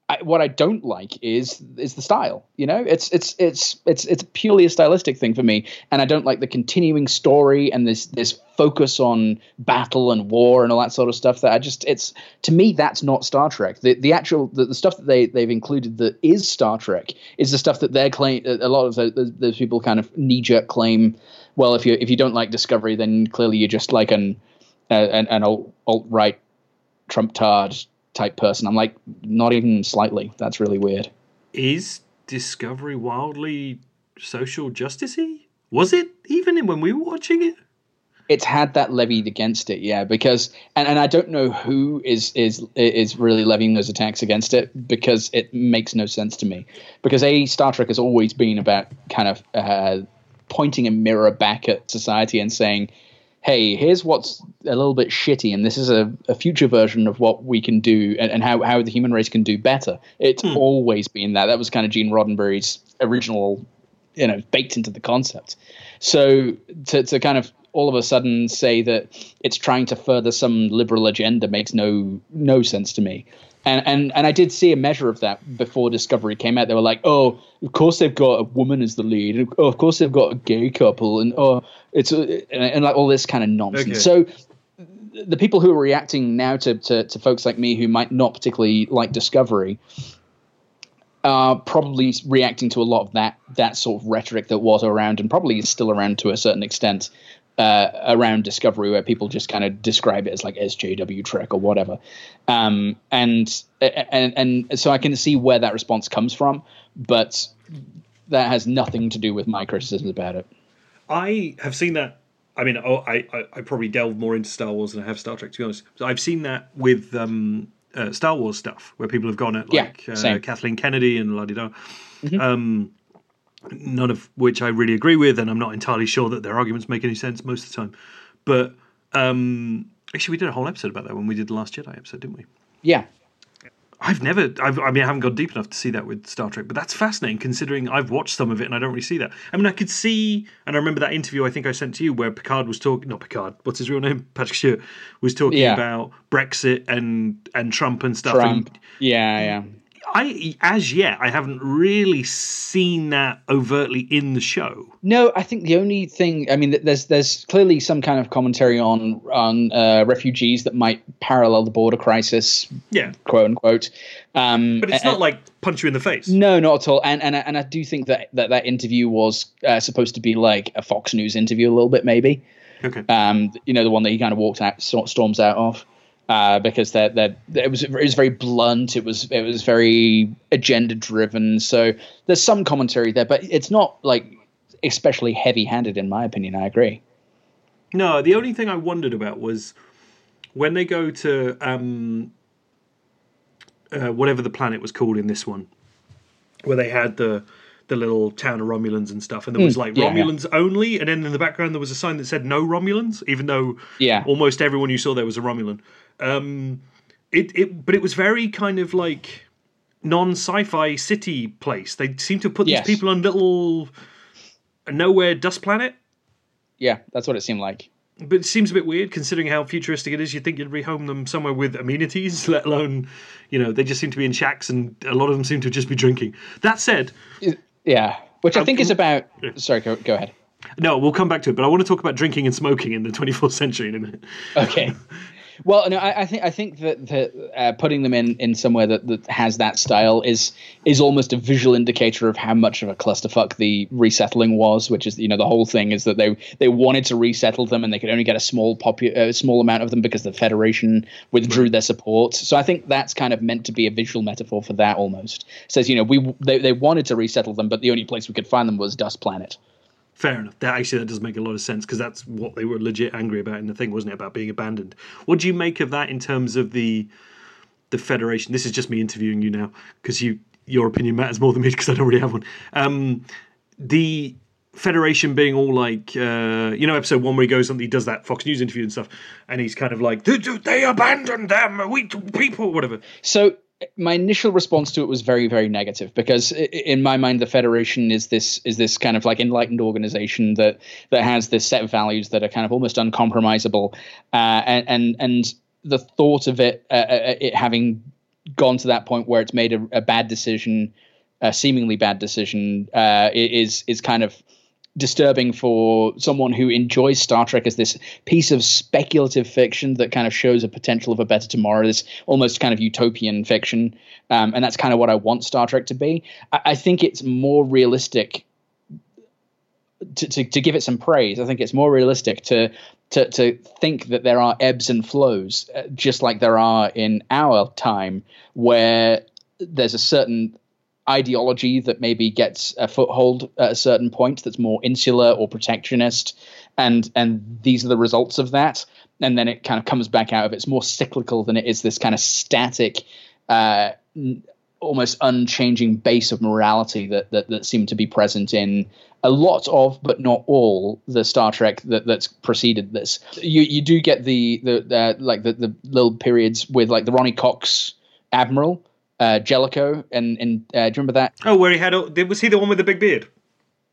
I, what I don't like is is the style. You know, it's it's it's it's it's purely a stylistic thing for me, and I don't like the continuing story and this this focus on battle and war and all that sort of stuff. That I just it's to me that's not Star Trek. The the actual the, the stuff that they they've included that is Star Trek is the stuff that they're claim. A lot of those, those people kind of knee jerk claim. Well, if you if you don't like Discovery, then clearly you're just like an an, an alt right Trump tard type person. I'm like, not even slightly. That's really weird. Is Discovery wildly social justicey? Was it even when we were watching it? It's had that levied against it, yeah. Because and, and I don't know who is is is really levying those attacks against it because it makes no sense to me. Because a Star Trek has always been about kind of uh, pointing a mirror back at society and saying, hey, here's what's a little bit shitty, and this is a, a future version of what we can do and, and how, how the human race can do better. It's hmm. always been that. That was kind of Gene Roddenberry's original, you know, baked into the concept. So to, to kind of all of a sudden say that it's trying to further some liberal agenda makes no no sense to me. And, and and I did see a measure of that before Discovery came out. They were like, "Oh, of course they've got a woman as the lead. Oh, of course they've got a gay couple, and oh, it's uh, and, and like all this kind of nonsense." Okay. So the people who are reacting now to, to, to folks like me who might not particularly like Discovery are probably reacting to a lot of that that sort of rhetoric that was around and probably is still around to a certain extent uh, around Discovery, where people just kind of describe it as like SJW Trek or whatever, um, and and and so I can see where that response comes from, but that has nothing to do with my criticisms about it. I have seen that. I mean, oh, I, I, I probably delved more into Star Wars than I have Star Trek, to be honest. So I've seen that with um, uh, Star Wars stuff, where people have gone at like yeah, uh, Kathleen Kennedy and la di da. Mm-hmm. Um, none of which I really agree with, and I'm not entirely sure that their arguments make any sense most of the time. But um, actually, we did a whole episode about that when we did the Last Jedi episode, didn't we? Yeah. I've never, I've, i mean, I haven't gone deep enough to see that with Star Trek, but that's fascinating considering I've watched some of it and I don't really see that. I mean, I could see, and I remember that interview I think I sent to you where Picard was talking, not Picard, what's his real name? Patrick Stewart was talking yeah. about Brexit and and Trump and stuff. Trump. And, yeah, yeah. I as yet I haven't really seen that overtly in the show. No, I think the only thing I mean, there's there's clearly some kind of commentary on on uh, refugees that might parallel the border crisis, yeah, quote unquote. Um, but it's not like punch you in the face. No, not at all. And and and I do think that that, that interview was uh, supposed to be like a Fox News interview a little bit, maybe. Okay. Um, you know, the one that he kind of walked out, storms out of uh, because that that it was it was very blunt. It was it was very agenda driven. So there's some commentary there, but it's not like especially heavy handed in my opinion. I agree. No, the only thing I wondered about was when they go to um, uh, whatever the planet was called in this one, where they had the the little town of Romulans and stuff, and there was mm, like yeah, Romulans yeah. only, and then in the background there was a sign that said no Romulans, even though yeah. almost everyone you saw there was a Romulan. Um, it, it, but it was very kind of like non sci-fi city place. They seem to put yes. these people on little nowhere dust planet. Yeah, that's what it seemed like. But it seems a bit weird considering how futuristic it is. You'd think you'd rehome them somewhere with amenities, let alone, you know, they just seem to be in shacks and a lot of them seem to just be drinking. That said. Yeah, which I um, think is about. Sorry, go, go ahead. No, we'll come back to it, but I want to talk about drinking and smoking in the 24th century in a minute. Okay. Well, no, I, I, think I think that, that uh, putting them in, in somewhere that, that has that style is is almost a visual indicator of how much of a clusterfuck the resettling was. Which is, you know, the whole thing is that they they wanted to resettle them and they could only get a small popu- uh, small amount of them because the Federation withdrew their support. So I think that's kind of meant to be a visual metaphor for that almost. It says, you know, we they, they wanted to resettle them, but the only place we could find them was Dust Planet. Fair enough. That actually that does make a lot of sense because that's what they were legit angry about in the thing, wasn't it? About being abandoned. What do you make of that in terms of the the Federation? This is just me interviewing you now because you your opinion matters more than me because I don't really have one. Um, the Federation being all like, uh, you know, episode one where he goes and he does that Fox News interview and stuff, and he's kind of like, they, they abandoned them, we people, whatever. So my initial response to it was very very negative because in my mind the federation is this is this kind of like enlightened organization that that has this set of values that are kind of almost uncompromisable. Uh, and and and the thought of it uh, uh it having gone to that point where it's made a, a bad decision, a seemingly bad decision, uh, is is kind of disturbing for someone who enjoys Star Trek as this piece of speculative fiction that kind of shows a potential of a better tomorrow, this almost kind of utopian fiction. Um, and that's kind of what I want Star Trek to be. I, I think it's more realistic to, to, to, give it some praise. I think it's more realistic to to to think that there are ebbs and flows, uh, just like there are in our time, where there's a certain ideology that maybe gets a foothold at a certain point that's more insular or protectionist, and and these are the results of that. And then it kind of comes back out of it. It's more cyclical than it is this kind of static. Uh, almost unchanging base of morality that, that that seemed to be present in a lot of, but not all, the Star Trek that, that's preceded this. You you do get the the uh, like the, the little periods with like the Ronny Cox Admiral, uh, Jellicoe, and and uh, do you remember that? Oh, where he had a, was he the one with the big beard?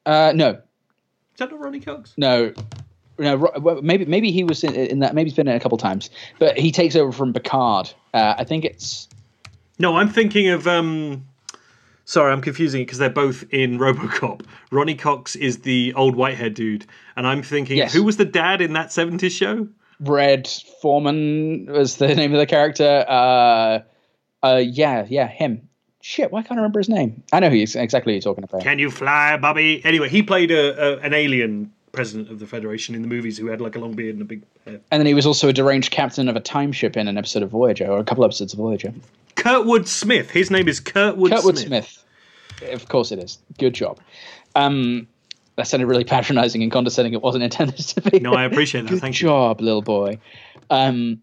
Uh, no. Is that not Ronny Cox? No. No, maybe maybe he was in, in, that. Maybe he's been in a couple times, but he takes over from Picard. Uh, I think it's. No, I'm thinking of um, Sorry, I'm confusing it because they're both in RoboCop. Ronny Cox is the old whitehead dude, and I'm thinking, yes. who was the dad in that '70s show? Red Foreman was the name of the character. Uh, uh, yeah, yeah, him. Shit, why can't I remember his name? I know who exactly you're talking about. Can you fly, Bobby? Anyway, he played a, a, an alien president of the Federation in the movies who had like a long beard and a big head. And then he was also a deranged captain of a time ship in an episode of Voyager, or a couple episodes of Voyager. Kurtwood Smith. His name is Kurtwood, Kurtwood Smith. Smith. Of course it is. Good job. Um, that sounded really patronizing and condescending. It wasn't intended to be. No, I appreciate that. Thank you. Good Thank job, you. little boy. Um,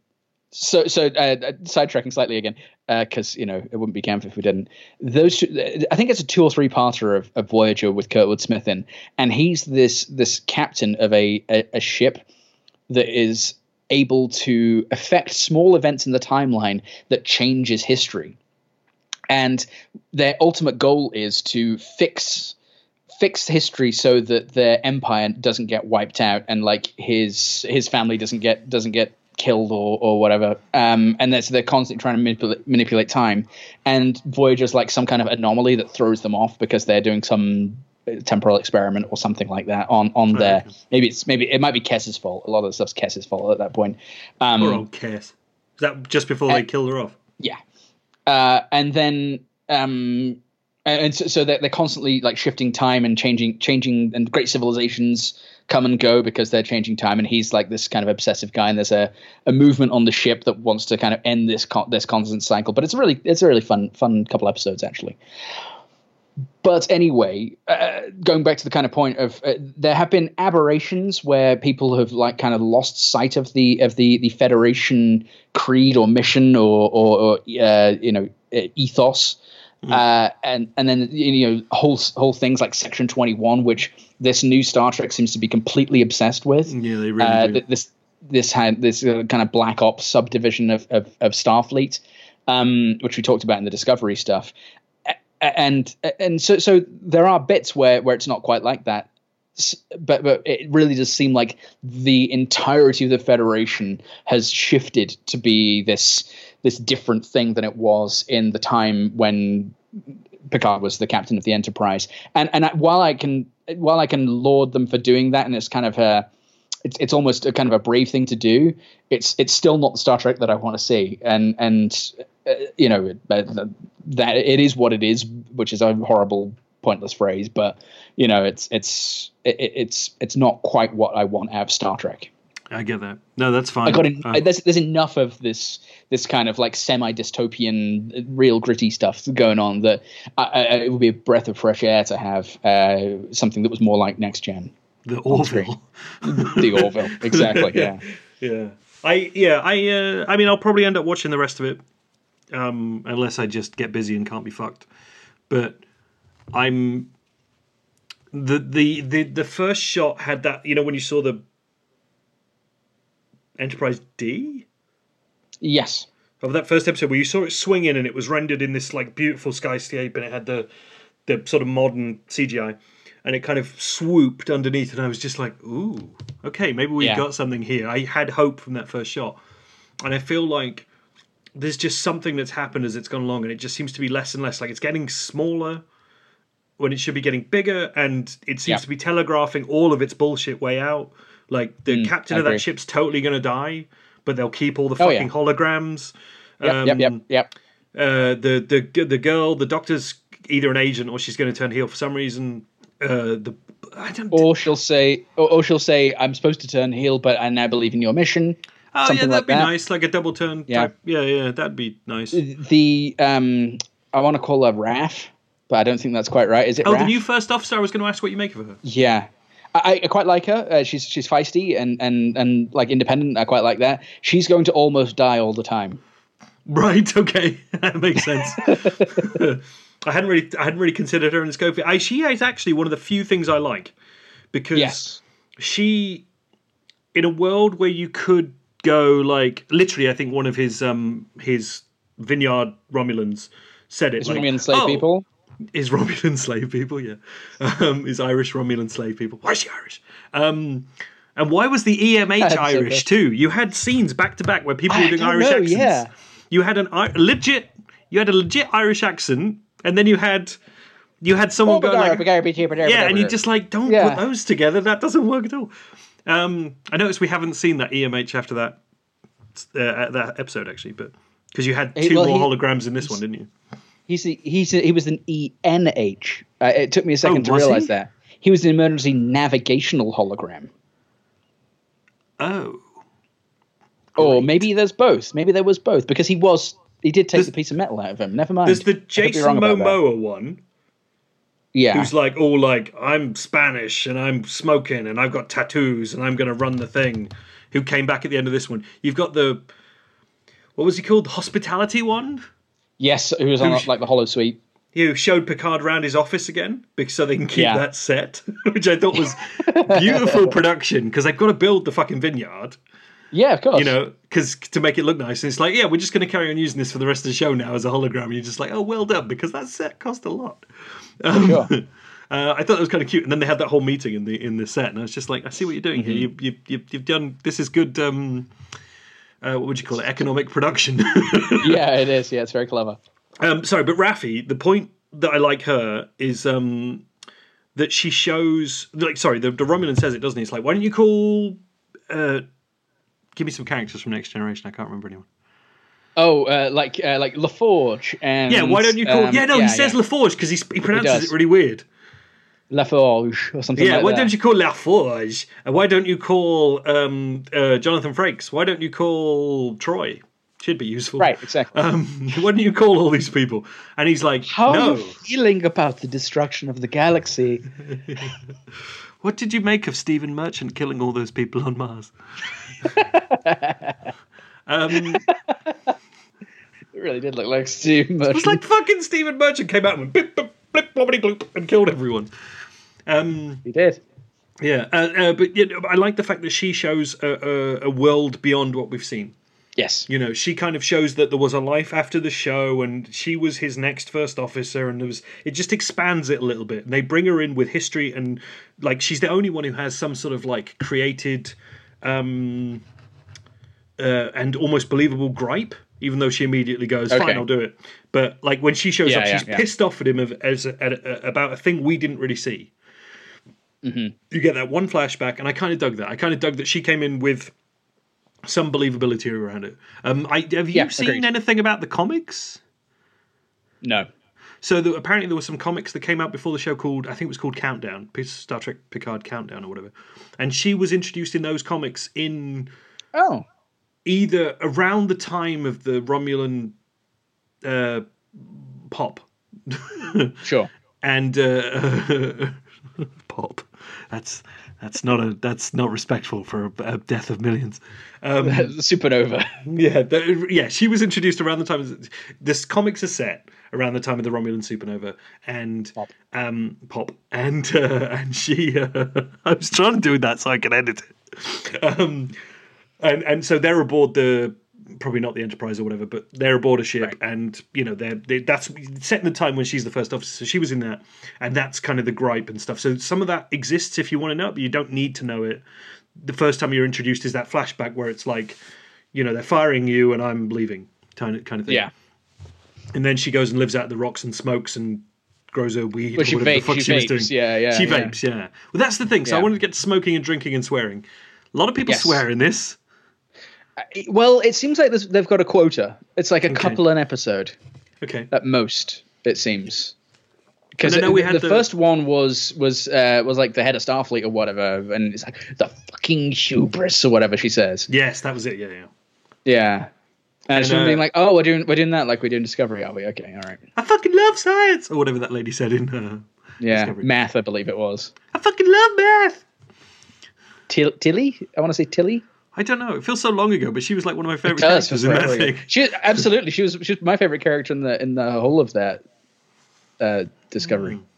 so, so uh, sidetracking slightly again, because uh, you know it wouldn't be camp if we didn't. Those, two, I think it's a two or three parter of, of Voyager with Kurtwood Smith in, and he's this this captain of a, a, a ship that is able to affect small events in the timeline that changes history. And their ultimate goal is to fix fix history so that their empire doesn't get wiped out and like his his family doesn't get doesn't get killed or or whatever. Um, and that's they're constantly trying to manipulate, manipulate time. And Voyager's like some kind of anomaly that throws them off because they're doing some temporal experiment or something like that on on there. Maybe it's maybe it might be Kes's fault. A lot of the stuff's Kes's fault at that point. Um, Poor old Kes. Is that just before uh, they killed her off? Yeah, uh, and then um, and so, so they're, they're constantly like shifting time and changing changing and great civilizations come and go because they're changing time and he's like this kind of obsessive guy and there's a, a movement on the ship that wants to kind of end this con- this constant cycle but it's a really it's a really fun fun couple episodes actually but anyway, uh, going back to the kind of point of uh, there have been aberrations where people have like kind of lost sight of the of the the Federation creed or mission or or, or uh, you know ethos. Mm. and and then you know whole whole things like Section Twenty One, which this new Star Trek seems to be completely obsessed with. Yeah, they really uh, do. This this had this uh, kind of black ops subdivision of of, of Starfleet, um, which we talked about in the Discovery stuff, and and so so there are bits where where it's not quite like that but but it really does seem like the entirety of the federation has shifted to be this this different thing than it was in the time when Picard was the captain of the Enterprise and and while I can while I can laud them for doing that and it's kind of a it's it's almost a kind of a brave thing to do. It's it's still not the Star Trek that I want to see, and and uh, you know uh, that it is what it is, which is a horrible, pointless phrase, but you know it's it's it, it's it's not quite what I want out of Star Trek. I get that. No, that's fine. I got in, uh, there's there's enough of this this kind of like semi dystopian, real gritty stuff going on that I, I, it would be a breath of fresh air to have uh, something that was more like next gen. The Orville. the Orville, exactly. yeah. Yeah. I yeah I uh, I mean I'll probably end up watching the rest of it, um, unless I just get busy and can't be fucked. But I'm the the the the first shot had that you know when you saw the Enterprise D. Yes. Of that first episode where you saw it swinging and it was rendered in this like beautiful skyscape and it had the the sort of modern CGI and it kind of swooped underneath, and I was just like, "Ooh, okay, maybe we yeah. got something here." I had hope from that first shot, and I feel like there's just something that's happened as it's gone along, and it just seems to be less and less. Like it's getting smaller when it should be getting bigger, and it seems to be telegraphing all of its bullshit way out. Like the captain Mm, I of that ship's totally going to die, but they'll keep all the Oh, fucking yeah. holograms. Yep, yep, yep, Um, yep. uh, the the the girl, the doctor's either an agent or she's going to turn heel for some reason. Uh, the I don't. Or she'll say, or, or she'll say, "I'm supposed to turn heel, but I now believe in your mission." oh yeah, that'd like be that. nice, like a double turn. Yeah. type. yeah, yeah, that'd be nice. The um, I want to call her Raf, but I don't think that's quite right. Is it? Oh, the new first officer. I was going to ask what you make of her. Yeah. I, I quite like her. Uh, she's she's feisty and, and, and like independent. I quite like that. She's going to almost die all the time. Right. Okay, that makes sense. I hadn't really, I hadn't really considered her in the scope. I, she is actually one of the few things I like because Yes. she, in a world where you could go like literally, I think one of his um his vineyard Romulans said it. Is like, Romulan slave "Oh, people? Is Romulan slave people? Yeah, um, is Irish Romulan slave people? Why is she Irish? Um, and why was the EMH That's Irish too? You had scenes back to back where people I were doing Irish know, accents. yeah. You had an legit, you had a legit Irish accent, and then you had you had someone go like, yeah, and you just like don't Yeah. put those together. That doesn't work at all. Um, I noticed we haven't seen that EMH after that uh, that episode actually, but because you had two well, more he- holograms in this one, didn't you? He's a, he's a, he was an ENH. Uh, it took me a second to Oh, was realize he? that he was an emergency navigational hologram. Oh, Or maybe there's both. Maybe there was both because he was he did take There's- the piece of metal out of him. Never mind. there's the I could be Jason wrong about that. Momoa one. Yeah. who's like all like I'm Spanish and I'm smoking and I've got tattoos and I'm going to run the thing. Who came back at the end of this one? You've got the what was he called? The hospitality one. Yes, who was on like the holosuite. Who showed Picard around his office again because so they can keep Yeah. that set, which I thought was beautiful production because they've got to build the fucking vineyard, Yeah, of course. you know, because to make it look nice. And it's like, yeah, we're just going to carry on using this for the rest of the show now as a hologram. And you're just like, oh, well done because that set cost a lot. Um, Sure. Uh, I thought that was kind of cute, and then they had that whole meeting in the in the set, and I was just like, I see what you're doing here. You, you, you, you've done this is good. Um, uh, what would you call it? Economic production. yeah, it is. Yeah, it's very clever. um, sorry, but Raffi, the point that I like her is um, that she shows like sorry, the, the Romulan says it, doesn't he? It's like, why don't you call? Uh, give me some characters from Next Generation. I can't remember anyone. Oh, uh, like uh, like LaForge and Yeah, why don't you call? um, yeah, no, he says LaForge because he he pronounces does. it really weird. LaForge or something Yeah, like why that. don't you call Laforge? And why don't you call um, uh, Jonathan Frakes? Why don't you call Troi? Should be useful. Right, exactly. Um, why don't you call all these people? And he's like, How no. are you feeling about the destruction of the galaxy? What did you make of Stephen Merchant killing all those people on Mars? um, It really did look like Steve Merchant. it was like fucking Stephen Merchant came out and went blip, blip, blip, blobbity, bloop, and killed everyone. Um, he did. yeah, uh, uh, but you know, I like the fact that she shows a, a, a world beyond what we've seen. Yes. you know she kind of shows that there was a life after the show and she was his next first officer and there was it just expands it a little bit and they bring her in with history and like she's the only one who has some sort of like created um uh, and almost believable gripe even though she immediately goes fine Okay. i'll do it but like when she shows Yeah, up she's yeah. pissed off at him of, as a, a, about a thing we didn't really see Mm-hmm. you get that one flashback and i kind of dug that i kind of dug that she came in with some believability around it. Um, I, have you Yeah, seen agreed. anything about the comics? No. So the, apparently there were some comics that came out before the show called I think it was called Countdown, Star Trek Picard Countdown or whatever, and she was introduced in those comics in Oh. either around the time of the Romulan uh, pop Sure. and uh, pop. That's that's not a that's not respectful for a, a death of millions. Um, Supernova. Yeah, the, yeah. She was introduced around the time. Of, this comics are set around the time of the Romulan supernova and Pop. um pop and uh, and she. Uh, I was trying to do that so I can edit it. Um, and and so they're aboard the probably not the Enterprise or whatever, but they're aboard a ship, and you know they're they, that's set in the time when she's the first officer. So she was in that, and that's kind of the gripe and stuff. So some of that exists if you want to know it, but you don't need to know it. The first time you're introduced is that flashback where it's like, you know, they're firing you and I'm leaving. kind of kind of thing. Yeah. And then she goes and lives out the rocks and smokes and grows a weed. Well, or she whatever the fuck she she was doing. yeah, yeah, She yeah. vapes, yeah. Well, that's the thing. So I wanted to get to smoking and drinking and swearing. A lot of people Yes. swear in this. Well, it seems like they've got a quota. It's like a couple an episode Okay. at most. It seems. Because And I know we had the, the- first one was was uh, was like the head of Starfleet or whatever, and it's like the fucking hubris or whatever she says. Yes, that was it. Yeah, yeah. Yeah. And, And, uh, being like, "Oh, we're doing we're doing that like we're doing Discovery, are we? Okay, all right." I fucking love science, or whatever that lady said in uh, Yeah, Discovery. math, I believe it was. I fucking love math. Till- Tilly, I want to say Tilly. I don't know. It feels so long ago, but she was like one of my favorite characters in that thing. She absolutely she was she was my favorite character in the in the whole of that uh, Discovery. Mm.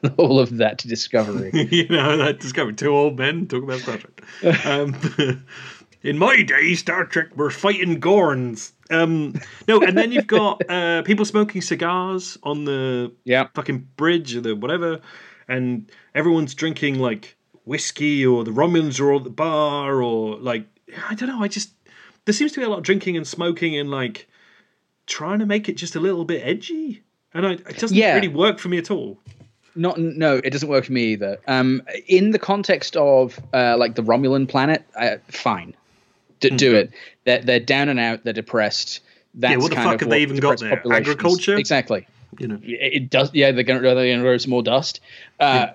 The whole of that Discovery. you know, that discovery two old men talk about Star Trek. Um, in my day, Star Trek were fighting Gorns. Um, no, and then you've got uh, people smoking cigars on the yeah. fucking bridge or the whatever, and everyone's drinking like whiskey, or the Romulans are all at the bar, or like I don't know. I just there seems to be a lot of drinking and smoking and like trying to make it just a little bit edgy, and I, it doesn't Yeah. really work for me at all. Not no, it doesn't work for me either. Um, in the context of uh, like the Romulan planet, uh, fine, D- do it. They're they're down and out. They're depressed. That's what the kind fuck have they even got there? Agriculture? Exactly. You know. It it does. Yeah, they're gonna they're gonna grow some more dust. Uh,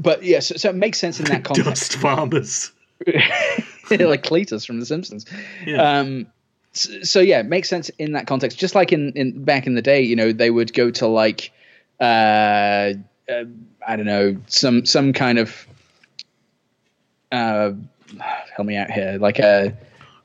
But yeah, so, so it makes sense in that context. Dust farmers. like Cletus from The Simpsons. Yeah. Um, so, so yeah, it makes sense in that context. Just like in, in back in the day, you know, they would go to like, uh, uh, I don't know, some some kind of, uh, help me out here, like a.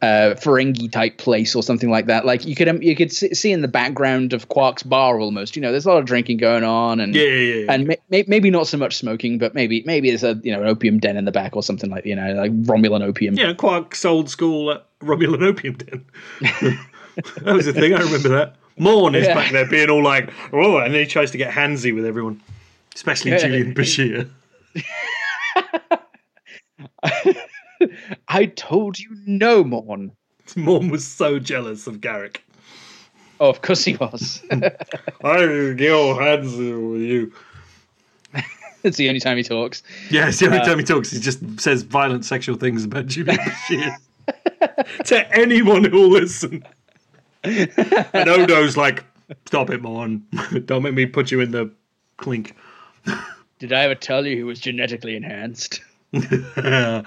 Uh, Ferengi type place or something like that. Like you could um, you could see, in the background of Quark's bar almost. You know, there's a lot of drinking going on, and Yeah, yeah, yeah, and may, maybe not so much smoking, but maybe maybe there's a you know an opium den in the back or something like you know like Romulan opium. Yeah, Quark's old school uh, Romulan opium den. that was the thing. I remember that. Morn is Yeah. back there being all like, oh, and then he tries to get handsy with everyone, especially. Julian Bashir. I told you no, Morn. Morn was so jealous of Garak. Oh, of course he was. I go hands with you. it's the only time he talks. Yeah, it's the only Uh, time he talks. He just says violent sexual things about Julian Bashir to anyone who'll listen. And Odo's like, stop it, Morn. Don't make me put you in the clink. Did I ever tell you he was genetically enhanced? uh,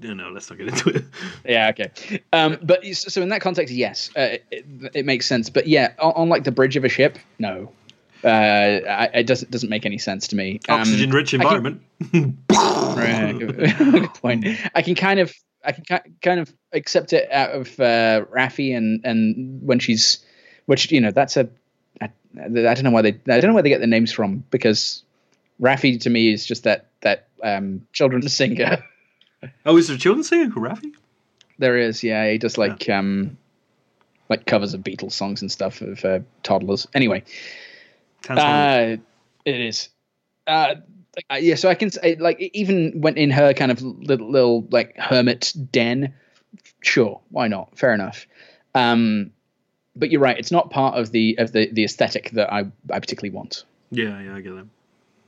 no, no, let's not get into it. Yeah, okay. Um, but so in that context, yes, uh, it, it makes sense. But yeah, on, on like the bridge of a ship, no, uh, I, it doesn't doesn't make any sense to me. Um, Oxygen-rich I can- environment. Right, good, point. I can kind of, I can kind of accept it out of uh, Raffi and and when she's, which you know, that's a, I, I don't know why they, I don't know where they get the names from because Raffi to me is just that um, children's singer. Oh, is there a children's singer called Raffi? there is, yeah, he does like um, like covers of Beatles songs and stuff for toddlers. Anyway, uh, it is. Uh, uh, yeah, so I can say, like even when in her kind of little, little like hermit den, sure, why not? Fair enough. Um, but you're right; it's not part of the of the the aesthetic that I I particularly want. yeah, yeah, I get that.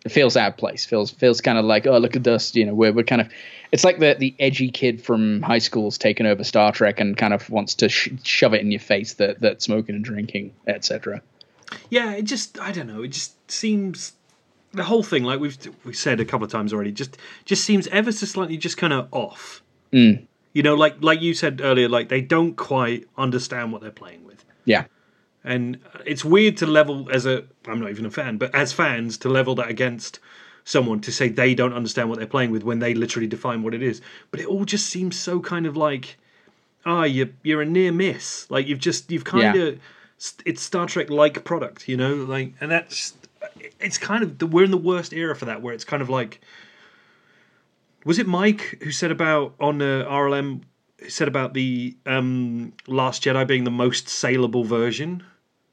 It feels out of place. Feels feels kind of like oh look at us, you know. We're we're kind of. It's like the the edgy kid from high school's taken over Star Trek and kind of wants to sh- shove it in your face that that smoking and drinking, etc. Yeah, it just I don't know. It just seems the whole thing, like we've we said a couple of times already, just just seems ever so slightly just kind of off. Mm. You know, like like you said earlier, like they don't quite understand what they're playing with. Yeah. And it's weird to level as a i'm not even a fan but as fans to level that against someone to say they don't understand what they're playing with when they literally define what it is. But it all just seems so kind of like ah you're, you're a near miss. Like you've just you've kind Yeah. of it's star trek like product you know? Like and that's it's kind of the, we're in the worst era for that where it's kind of like was it mike who said about on uh, rlm who said about the um last jedi being the most saleable version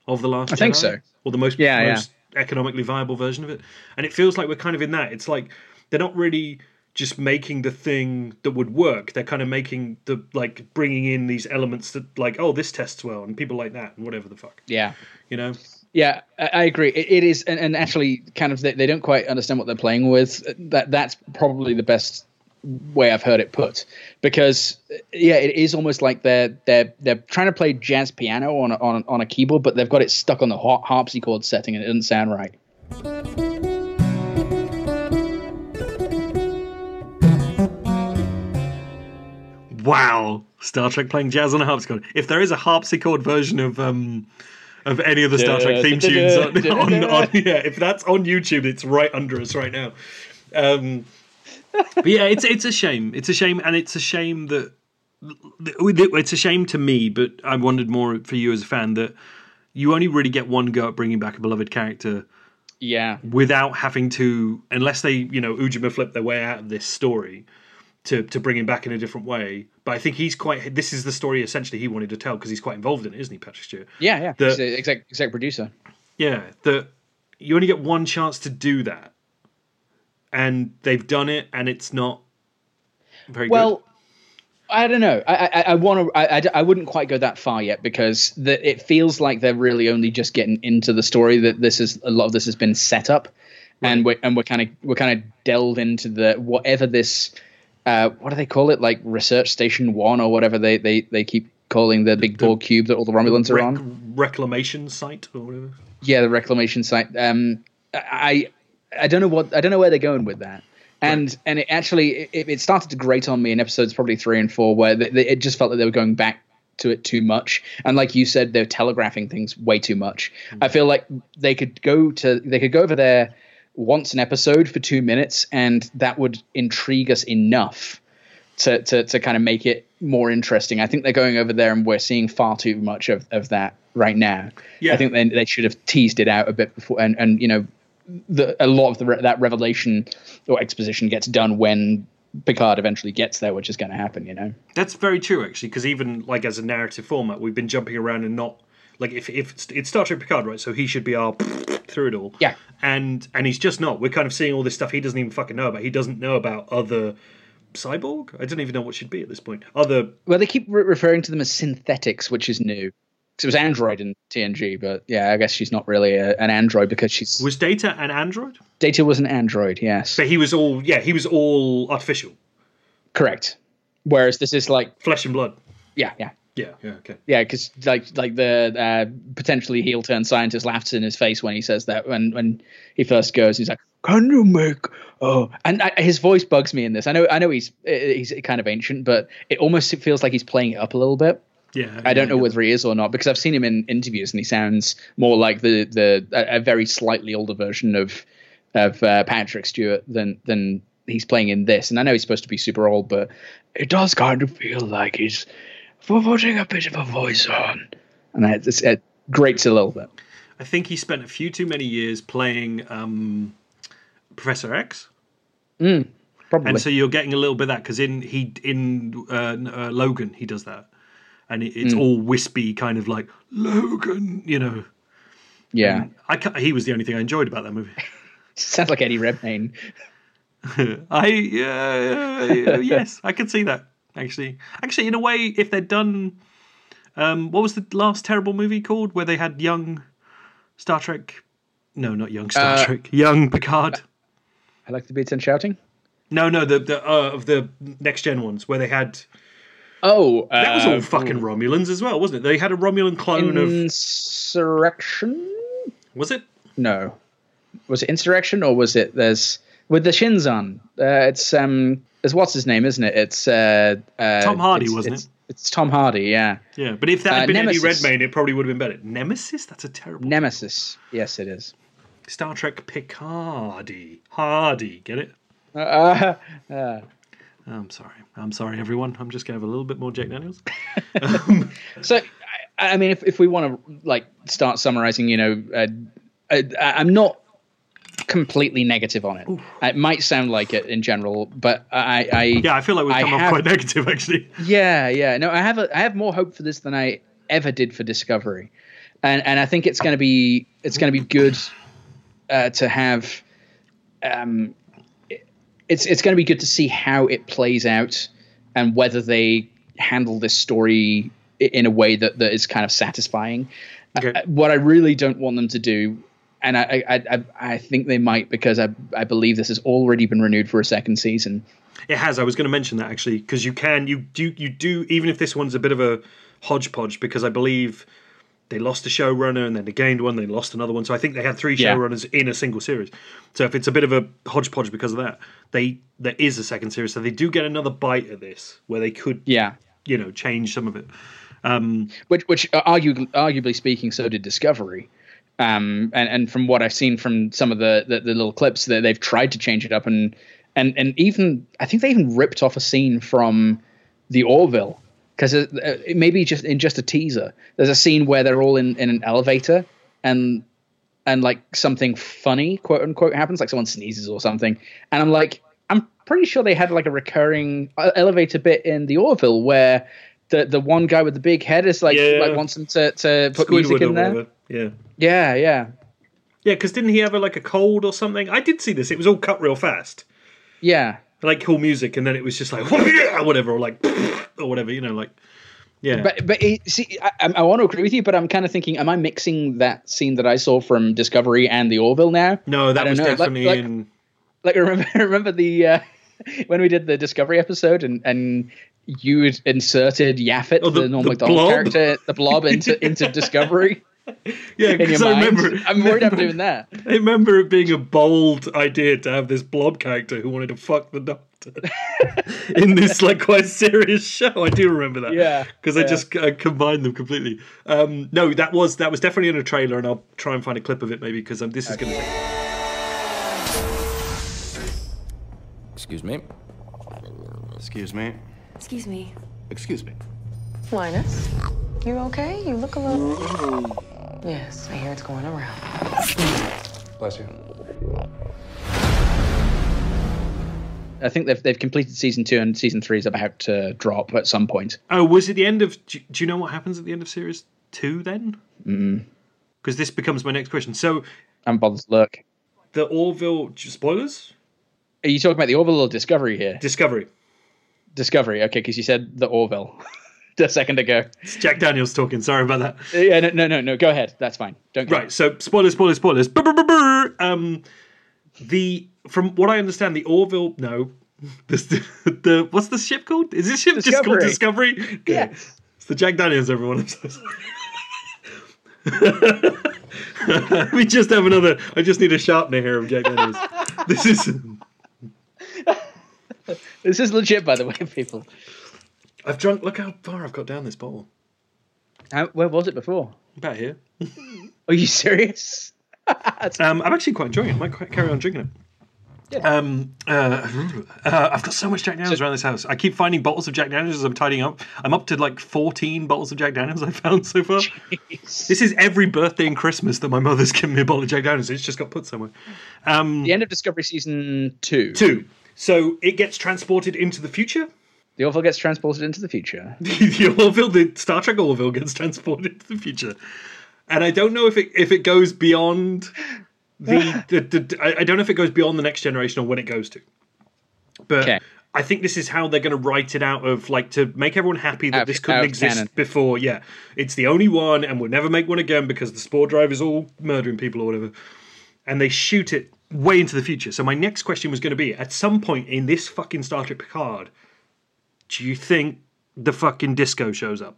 of the last I think so. or the most, Yeah, yeah. most economically viable version of it and it feels like we're kind of in that it's like they're not really just making the thing that would work. They're kind of making the like bringing in these elements that like oh this tests well and people like that and whatever the fuck Yeah. you know. Yeah, I, I agree. It, it is, and, and actually, kind of, they, they don't quite understand what they're playing with. That that's probably the best way I've heard it put, because yeah, it is almost like they're they're they're trying to play jazz piano on a, on on a keyboard, but they've got it stuck on the har- harpsichord setting, and it doesn't sound right. Wow, Star Trek playing jazz on a harpsichord. If there is a harpsichord version of um of any of the Star Trek theme tunes on, on, on yeah, if that's on YouTube, it's right under us right now. Um, but yeah, it's it's a shame. It's a shame, and it's a shame that it's a shame to me. But I wondered more for you as a fan that you only really get one go at bringing back a beloved character Yeah, without having to, unless they, you know, Ujima flip their way out of this story to to bring him back in a different way. But I think he's quite. This is the story essentially he wanted to tell because he's quite involved in it, isn't he, Patrick Stewart? yeah, yeah. The- He's a exec exec producer. Yeah, that you only get one chance to do that, and they've done it, and it's not very Well, good. I don't know. I I, I want to. I, I, I wouldn't quite go that far yet because the, it feels like they're really only just getting into the story. That this is a lot of this has been set up, and we're and we're kind of we're kind of delved into the whatever this. Uh, what do they call it? Like research station one or whatever they they, they keep calling the big ball cube that all the Romulans are on. reclamation site or whatever. Yeah, the reclamation site. Um, I I don't know what I don't know where they're going with that. And and it actually it, it started to grate on me in episodes probably three and four where they, they- it just felt like they were going back to it too much. And like you said, they're telegraphing things way too much. Hmm. I feel like they could go to they could go over there once an episode for two minutes, and that would intrigue us enough to, to, to kind of make it more interesting. I think they're going over there and we're seeing far too much of, of that right now. Yeah. I think they, they should have teased it out a bit before. And, and you know, the, a lot of the, that revelation or exposition gets done when Picard eventually gets there, which is going to happen, you know? That's very true, actually, because even like as a narrative format, we've been jumping around and not like if if it's, it's Star Trek Picard, right? So he should be our through it all. Yeah. and and he's just not. We're kind of seeing all this stuff he doesn't even fucking know about. He doesn't know about other cyborg. I don't even know what should be at this point. Other Well, they keep re- referring to them as synthetics, which is new. 'Cause it was Android in TNG, but yeah, I guess she's not really a, an android because she's. was Data an android? Data was an android, yes. But he was all yeah, he was all artificial, Correct. Whereas this is like, flesh and blood. yeah, yeah. Yeah, yeah, okay. Yeah, because like like the uh, potentially heel turn scientist laughs in his face when he says that when when he first goes he's like can you make oh and I, his voice bugs me in this I know I know he's he's kind of ancient but it almost feels like he's playing it up a little bit Yeah, I don't know yeah. whether he is or not because I've seen him in interviews and he sounds more like the the a, a very slightly older version of of uh, Patrick Stewart than than he's playing in this. And I know he's supposed to be super old, but it does kind of feel like he's putting a bit of a voice on, and it, it's, it grates a little bit. I think he spent a few too many years playing um, Professor X. Probably. and so you're getting a little bit of that because in he in uh, uh, Logan he does that, and it, it's all wispy, kind of like Logan, you know. yeah, I he was the only thing I enjoyed about that movie. sounds like Eddie Redmayne. I uh, yes, I could see that actually. Actually, in a way, if they'd done, um, what was the last terrible movie called where they had young Star Trek? No, not young Star Uh, Trek. Young Picard. I like the beats and shouting. No, no, the the uh, of the next gen ones where they had Oh, that was uh, all fucking Romulans as well, wasn't it? They had a Romulan clone of insurrection. was it? No, was it insurrection or was it there's with the Shinzon? Uh, it's um, it's what's his name, isn't it? It's uh, uh Tom Hardy, it's- wasn't it's, it? It's Tom Hardy, yeah. Yeah, but if that had Uh, been Nemesis. Eddie Redmayne, it probably would have been better. Nemesis? That's a terrible. Nemesis, yes, it is. Star Trek Picardy. Hardy, get it? Uh, uh, I'm sorry. I'm sorry, everyone. I'm just going to have a little bit more Jack Daniels. so, I, I mean, if if we want to like start summarizing, you know, uh, I, I'm not completely negative on it. It might sound like it in general, but I, I Yeah, I feel like we've come off quite negative, actually. Yeah, yeah. No, I have a, I have more hope for this than I ever did for Discovery, and and I think it's going to be it's going to be good uh, to have. Um, it's it's going to be good to see how it plays out and whether they handle this story in a way that, that is kind of satisfying. Okay. Uh, what I really don't want them to do, and I I, I, I think they might because I I believe this has already been renewed for a second season. It has. I was going to mention that actually because you can you do you do even if this one's a bit of a hodgepodge because I believe they lost a showrunner and then they gained one, they lost another one. So I think they had three Yeah. showrunners in a single series. So if it's a bit of a hodgepodge because of that, they there is a second series, so they do get another bite at this where they could Yeah. you know change some of it. which which uh, arguably, arguably speaking, so did Discovery. Um, and and from what I've seen from some of the, the the little clips, that they've tried to change it up, and and and even I think they even ripped off a scene from the Orville because it, it maybe just in just a teaser. There's a scene where they're all in in an elevator and and like something funny quote unquote happens, like someone sneezes or something, and I'm like, I'm pretty sure they had like a recurring uh, elevator bit in the Orville where the the one guy with the big head is like Yeah. like wants them to to put music Squidward or in there. whatever. Yeah. Yeah, yeah, Yeah, because didn't he have a, like a cold or something? I did see this. It was all cut real fast, yeah. Like cool music, and then it was just like whatever, or like or whatever, you know, like yeah. But but it, see, I, I- want to agree with you, but I'm kind of thinking, am I mixing that scene that I saw from Discovery and the Orville now? no, that was know. Like- definitely like, in. like remember remember the uh, when we did the Discovery episode and and you inserted Yaphit, Oh, the- the, Norm the character, the blob into into Discovery Yeah, because I mind. remember. I'm worried I'm doing that. I remember it being a bold idea to have this blob character who wanted to fuck the doctor in this like quite serious show. I do remember that. Yeah, because I just uh, combined them completely. Um, no, that was that was definitely in a trailer, and I'll try and find a clip of it maybe because um, this is going to. Excuse me. Excuse me. Excuse me. Excuse me. Linus, you okay? You look a little. Yes, I hear it's going around. Bless you. I think they've they've completed season two and season three is about to drop at some point. Oh, was it the end of? Do, do you know what happens at the end of series two then? Mm-hmm. Because this becomes my next question. So I'm bothered to look. the Orville spoilers Are you talking about the Orville or Discovery here? Discovery. Discovery, okay, because you said the Orville a second ago. It's Jack Daniels talking. Sorry about that. Yeah, no, no, no, no. Go ahead. That's fine. Don't. Right. So spoilers, spoilers, spoilers. Brr, brr, brr, brr. Um, the from what I understand, the Orville. No, the, the what's the ship called? Is this ship just called Discovery. Discovery? Good. Yes. It's the Jack Daniels. Everyone. I'm so sorry. Let just have another. I just need a sharpener here of Jack Daniels. This is. This is legit, by the way, people. I've drunk. Look how far I've got down this bottle. How, where was it before? About here. Are you serious? Um, I'm actually quite enjoying it. I might quite carry on drinking it. Um, uh, uh, I've got so much Jack Daniels around this house. I keep finding bottles of Jack Daniels as I'm tidying up. I'm up to like 14 bottles of Jack Daniels I've found so far. This is every birthday and Christmas that my mother's given me a bottle of Jack Daniels. It's just got put somewhere. Um, The end of Discovery season two. Two. So it gets transported into the future. The Orville gets transported into the future. the Orville, the Star Trek Orville gets transported into the future, and I don't know if it if it goes beyond the, the, the I I don't know if it goes beyond the next generation or when it goes to, but Okay. I think this is how they're going to write it out of like to make everyone happy that Out- this couldn't exist canon. before. Yeah, it's the only one, and we'll never make one again because the spore drive is all murdering people or whatever, and they shoot it way into the future. So my next question was going to be: at some point in this fucking Star Trek Picard, do you think the fucking disco shows up?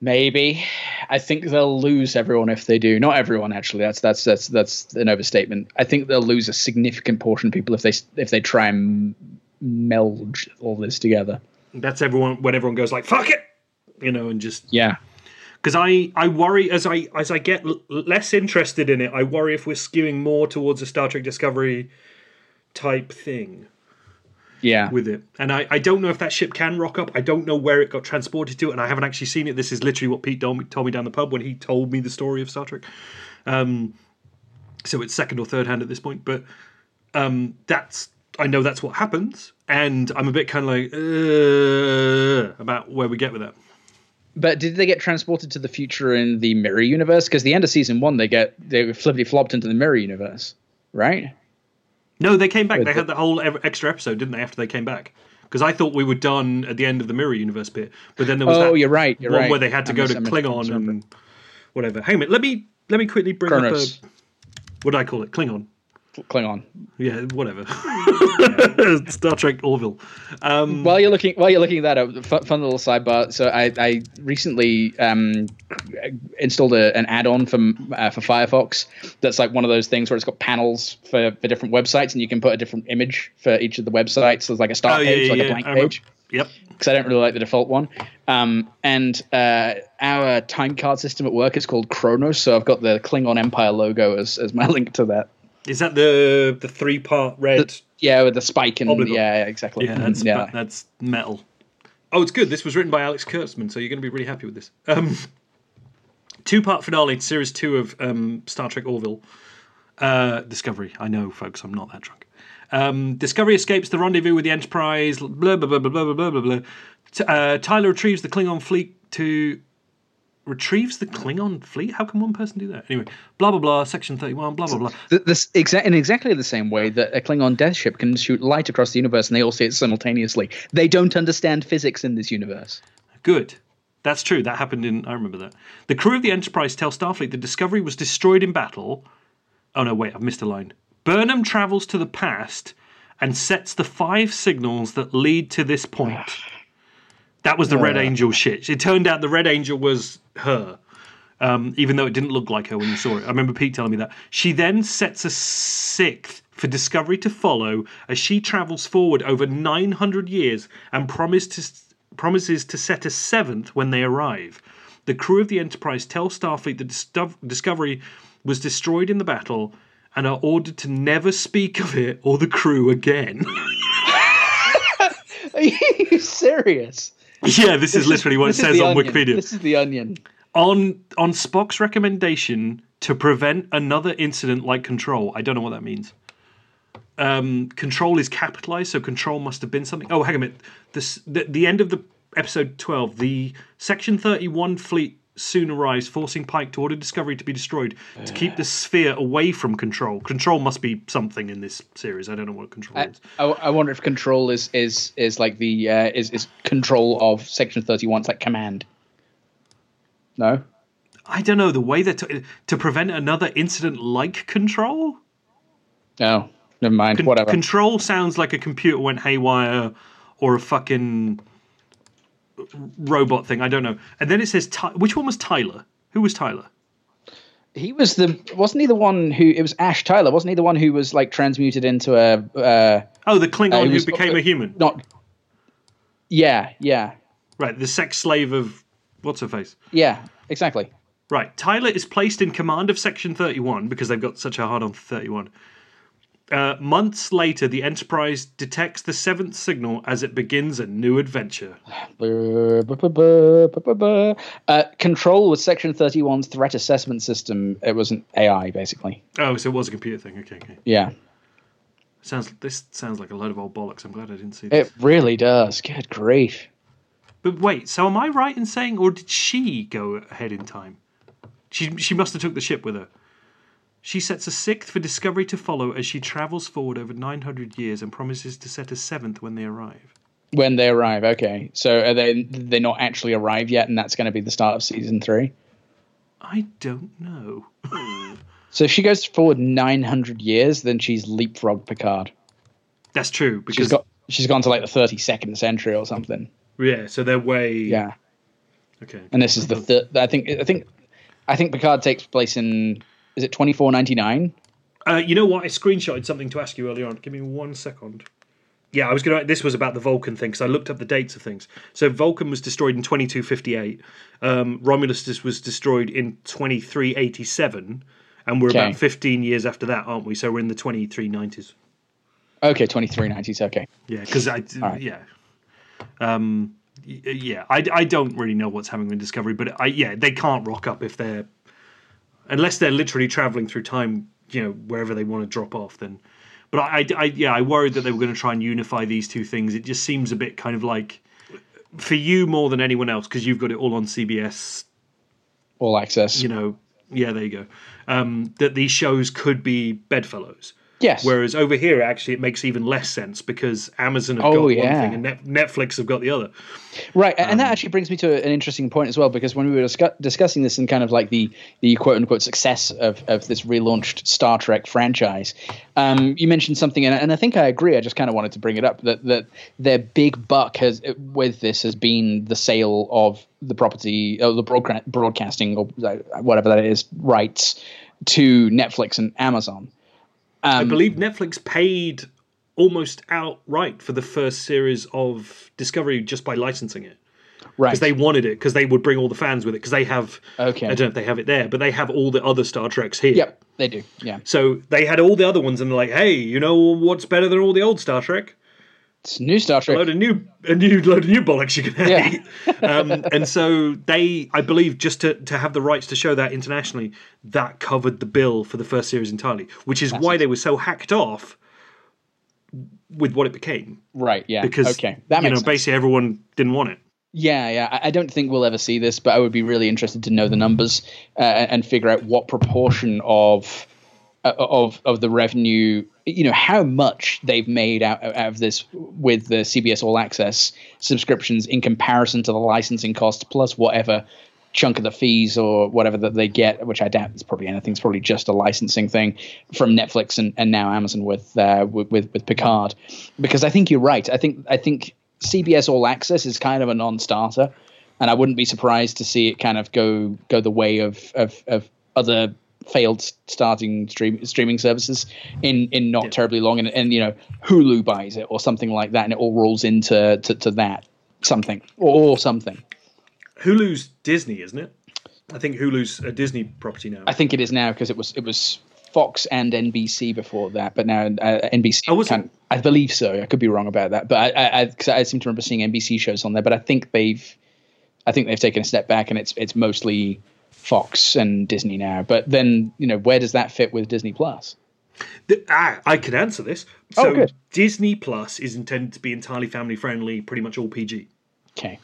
Maybe. I think they'll lose everyone if they do. Not everyone, actually. That's that's that's that's an overstatement. I think they'll lose a significant portion of people if they if they try and meld all this together. That's everyone when everyone goes like "fuck it," you know, and just Yeah. because I I worry as I as I get l- less interested in it, I worry if we're skewing more towards a Star Trek Discovery type thing Yeah. with it, and I I don't know if that ship can rock up. I don't know where it got transported to, and I haven't actually seen it. This is literally what Pete told me, told me down the pub when he told me the story of Star Trek. Um, so it's second or third hand at this point, but um, that's I know that's what happens, and I'm a bit kind of like uh, about where we get with that. But did they get transported to the future in the mirror universe? Because the end of season one, they get they flippity flopped into the mirror universe, right? No, they came back. They had the whole extra episode, didn't they? After they came back, because I thought we were done at the end of the Mirror Universe bit, but then there was Oh, that you're right, you're one right. where they had to I go to Klingon and whatever. Hang on, a minute, let me let me quickly bring Kronos. up a what do I call it? Klingon. Klingon. Yeah, whatever. Star Trek Orville. Um, While you're looking, while you're looking at that up, fun, fun little sidebar. So I, I recently um, installed a, an add-on from uh, for Firefox. That's like one of those things where it's got panels for, for different websites, and you can put a different image for each of the websites. So it's like a start oh yeah, page, yeah, like yeah. a blank I remember- page. Yep. Because I don't really like the default one. Um, and uh, our time card system at work is called Kronos, so I've got the Klingon Empire logo as, as my link to that. Is that the the three part red? Yeah, with the spike and Obligo. yeah, exactly. Yeah, that's yeah. that's metal. Oh, it's good. This was written by Alex Kurtzman, so you're going to be really happy with this. Um, two part finale to series two of um, Star Trek Orville. Uh, Discovery. I know, folks. I'm not that drunk. Um, Discovery escapes the rendezvous with the Enterprise. Blah blah blah blah blah blah blah blah. T- uh, Tyler retrieves the Klingon fleet to retrieves the Klingon fleet. How can one person do that? Anyway, blah blah blah. Section thirty-one. Blah blah blah. Th- This exa- in exactly the same way that a Klingon death ship can shoot light across the universe, and they all see it simultaneously. They don't understand physics in this universe. Good. That's true. That happened in. I remember that. The crew of the Enterprise tell Starfleet the Discovery was destroyed in battle. Oh no! Wait, I've missed a line. Burnham travels to the past and sets the five signals that lead to this point. That was the Red Uh. Angel shit. It turned out the Red Angel was her, um, even though it didn't look like her when you saw it. I remember Pete telling me that. She then sets a sixth for Discovery to follow as she travels forward over 900 years and promised to, promises to set a seventh when they arrive. The crew of the Enterprise tell Starfleet that Dis- Discovery was destroyed in the battle and are ordered to never speak of it or the crew again. Are you serious? Yeah, this, is literally what it says on Onion. Wikipedia. This is the onion. on on Spock's recommendation to prevent another incident like Control. I don't know what that means. Um, control is capitalized, so Control must have been something. Oh, hang on a minute. This the, the end of the episode twelve. The Section Thirty One fleet soon arrives, forcing Pike to order Discovery to be destroyed to keep the sphere away from Control. Control must be something in this series. I don't know what Control I, is. I, I wonder if control is is is like the uh, is is control of section thirty one. It's like command. No. I don't know the way that to, to prevent another incident like Control. No. Never mind. Con- Whatever. Control sounds like a computer went haywire or a fucking robot thing. I don't know. And then it says, Ty- which one was Tyler? Who was Tyler? he was the wasn't he the one who it was Ash Tyler wasn't he the one who was like transmuted into a uh, Oh, the Klingon Uh, he who was- became a human. not yeah yeah Right, the sex slave of what's her face. yeah exactly Right, Tyler is placed in command of Section 31 because they've got such a hard on 31. Uh, months later, the Enterprise detects the seventh signal as it begins a new adventure. Uh, control was section 31's threat assessment system it was an AI basically Oh, so it was a computer thing. Okay, okay. yeah Sounds this sounds like a load of old bollocks. I'm glad I didn't see this. it really does good grief But wait, so am I right in saying, or did she go ahead in time? She she must have took the ship with her. She sets a sixth for Discovery to follow as she travels forward over 900 years and promises to set a seventh when they arrive. when they arrive okay so are they they not actually arrived yet and that's going to be the start of season three I don't know. so if she goes forward 900 years then she's leapfrogged Picard That's true because she's got she's gone to like the 32nd century or something yeah, so they're way yeah okay. and this is the third i think i think i think picard takes place in is it 2499 Uh, you know what? I screenshotted something to ask you earlier on. Give me one second. Yeah, I was gonna. This was about the Vulcan thing because I looked up the dates of things. So Vulcan was destroyed in twenty two fifty eight. Um, Romulus was destroyed in twenty three eighty seven, and we're Okay. about fifteen years after that, aren't we? So we're in the twenty three nineties. okay 2390s okay Yeah, because I right. yeah, um, yeah. I, I don't really know what's happening with Discovery, but I yeah they can't rock up if they're unless they're literally traveling through time, you know, wherever they want to drop off. Then, but I, I, I yeah I worried that they were going to try and unify these two things. It just seems a bit kind of like for you more than anyone else because you've got it all on CBS. all access You know, yeah, there you go. Um, that these shows could be bedfellows. Yes. Whereas over here, actually, it makes even less sense because Amazon have Oh, got one yeah. thing and Net- Netflix have got the other. Right, and Um, that actually brings me to an interesting point as well, because when we were discu- discussing this and kind of like the the quote unquote success of, of this relaunched Star Trek franchise, um, you mentioned something, and, and I think I agree. I just kind of wanted to bring it up that that their big buck has with this has been the sale of the property, or the broadca- broadcasting or uh, whatever that is rights to Netflix and Amazon. I Um, believe Netflix paid almost outright for the first series of Discovery just by licensing it. Right. Because they wanted it, because they would bring all the fans with it, because they have. Okay. I don't know if they have it there, but they have all the other Star Treks here. Yep, they do. Yeah. So they had all the other ones, and they're like, "Hey, you know what's better than all the old Star Trek? It's new Star A Trek. load of new, a new load of new bollocks you can Yeah. eat." um, and so they, I believe, just to to have the rights to show that internationally, that covered the bill for the first series entirely, which is why they were so hacked off with what it became. Right. Yeah. Because okay, that you know, sense. basically everyone didn't want it. Yeah, yeah. I- don't think we'll ever see this, but I would be really interested to know the numbers uh, and figure out what proportion of of of the revenue, you know, how much they've made out, out of this with the CBS All Access subscriptions in comparison to the licensing cost plus whatever chunk of the fees or whatever that they get, which I doubt it's probably anything. It's probably just a licensing thing from Netflix and, and now Amazon with, uh, with with Picard. Because I think you're right. I think I think CBS All Access is kind of a non-starter, and I wouldn't be surprised to see it kind of go go the way of of, of other failed starting stream, streaming services in in not terribly long, and, and you know Hulu buys it or something like that, and it all rolls into to, to that something or, something. Hulu's Disney, isn't it? I think Hulu's a Disney property now. I think it is now because it was it was Fox and NBC before that, but now uh, NBC. Oh, was it? I believe so. I could be wrong about that, but I I, I, I seem to remember seeing NBC shows on there. But I think they've I think they've taken a step back, and it's it's mostly Fox and Disney now. But then you know where does that fit with Disney Plus? The- ah, I can answer this. Oh, So good. Disney Plus is intended to be entirely family friendly, pretty much all PG. Okay.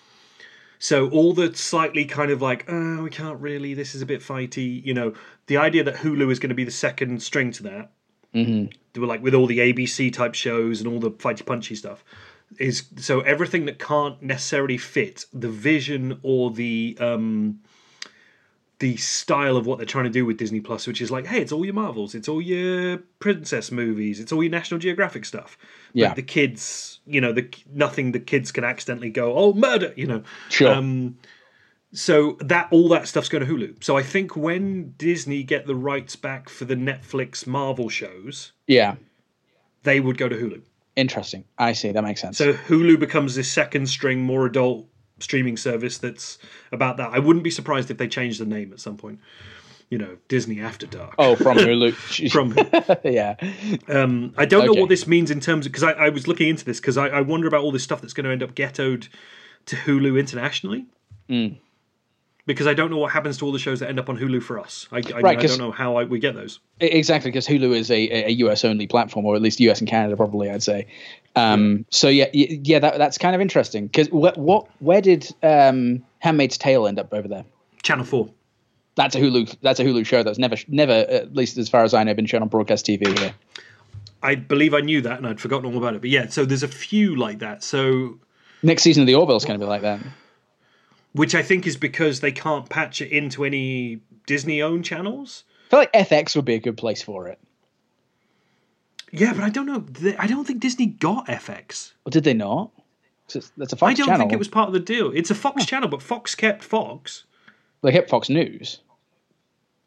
So all the slightly kind of like, oh, we can't really. This is a bit fighty. You know, the idea that Hulu is going to be the second string to that, Mm-hmm. they were like with all the ABC type shows and all the fighty punchy stuff, is so everything that can't necessarily fit the vision or the um the style of what they're trying to do with Disney Plus, which is like, hey, it's all your Marvels, it's all your princess movies, it's all your National Geographic stuff. Yeah. The kids, you know, the nothing the kids can accidentally go, oh, murder, you know. Sure. Um, so that all that stuff's going to Hulu. So I think when Disney get the rights back for the Netflix Marvel shows, Yeah. they would go to Hulu. Interesting. I see. That makes sense. So Hulu becomes this second string, more adult streaming service that's about that. I wouldn't be surprised if they change the name at some point. You know, Disney After Dark. oh, from Hulu. From yeah. um, I don't know what this means in terms of because I, I was looking into this because I, I wonder about all this stuff that's going to end up ghettoed to Hulu internationally. Mm. Because I don't know what happens to all the shows that end up on Hulu for us. I, I, Right, I don't know how I, we get those. Exactly, because Hulu is a, a US only platform, or at least US and Canada, probably. I'd say. Um, so yeah, yeah, that, that's kind of interesting. Because what, what, where did um, *Handmaid's Tale* end up over there? Channel Four. That's a Hulu. That's a Hulu show that's never, never, at least as far as I know, been shown on broadcast TV here. I believe I knew that and I'd forgotten all about it. But yeah, so there's a few like that. So Next season of The Orville is going to be like that. Which I think is because they can't patch it into any Disney owned channels. I feel like FX would be a good place for it. Yeah, but I don't know. I don't think Disney got FX. Or did they not? That's a Fox I don't channel. think it was part of the deal. It's a Fox channel, but Fox kept Fox. They kept Fox News.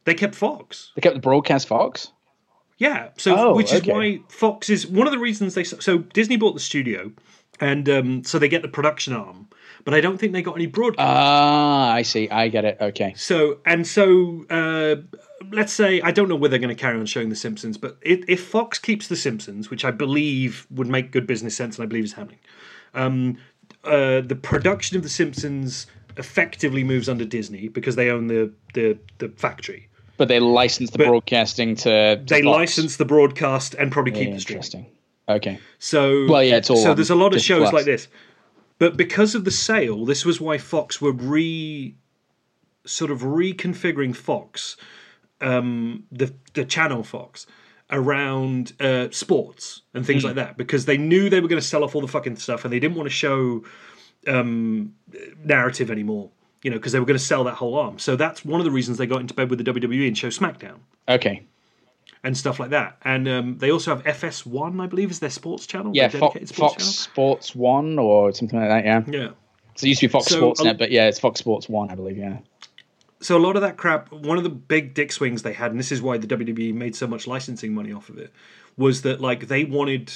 They kept Fox. They kept the broadcast Fox. Yeah, so Oh, which okay. is why Fox is one of the reasons they so Disney bought the studio, and um, so they get the production arm, but I don't think they got any broadcast. Ah, I see. I get it. Okay. So and so, uh, let's say I don't know whether they're going to carry on showing The Simpsons, but if, if Fox keeps The Simpsons, which I believe would make good business sense, and I believe is happening, um, uh, the production of The Simpsons effectively moves under Disney because they own the the, the factory. But they license the But broadcasting to. They Fox. license the broadcast and probably keep the streaming. Interesting. Okay. So Well, yeah, it's all so. There's a lot of shows Plus. like this, but because of the sale, this was why Fox were re sort of reconfiguring Fox, um, the the channel Fox, around uh, sports and things like that because they knew they were going to sell off all the fucking stuff and they didn't want to show um, narrative anymore. You know, because they were going to sell that whole arm. So that's one of the reasons they got into bed with the WWE and show SmackDown Okay. And stuff like that. And um, they also have FS1, I believe, is their sports channel. Yeah, Fo- dedicated Fox Sports One or something like that. Yeah. Yeah. So it used to be Fox So, Sports Net, but yeah, it's Fox Sports One, I believe. Yeah. so a lot of that crap one of the big dick swings they had and this is why the wwe made so much licensing money off of it was that like they wanted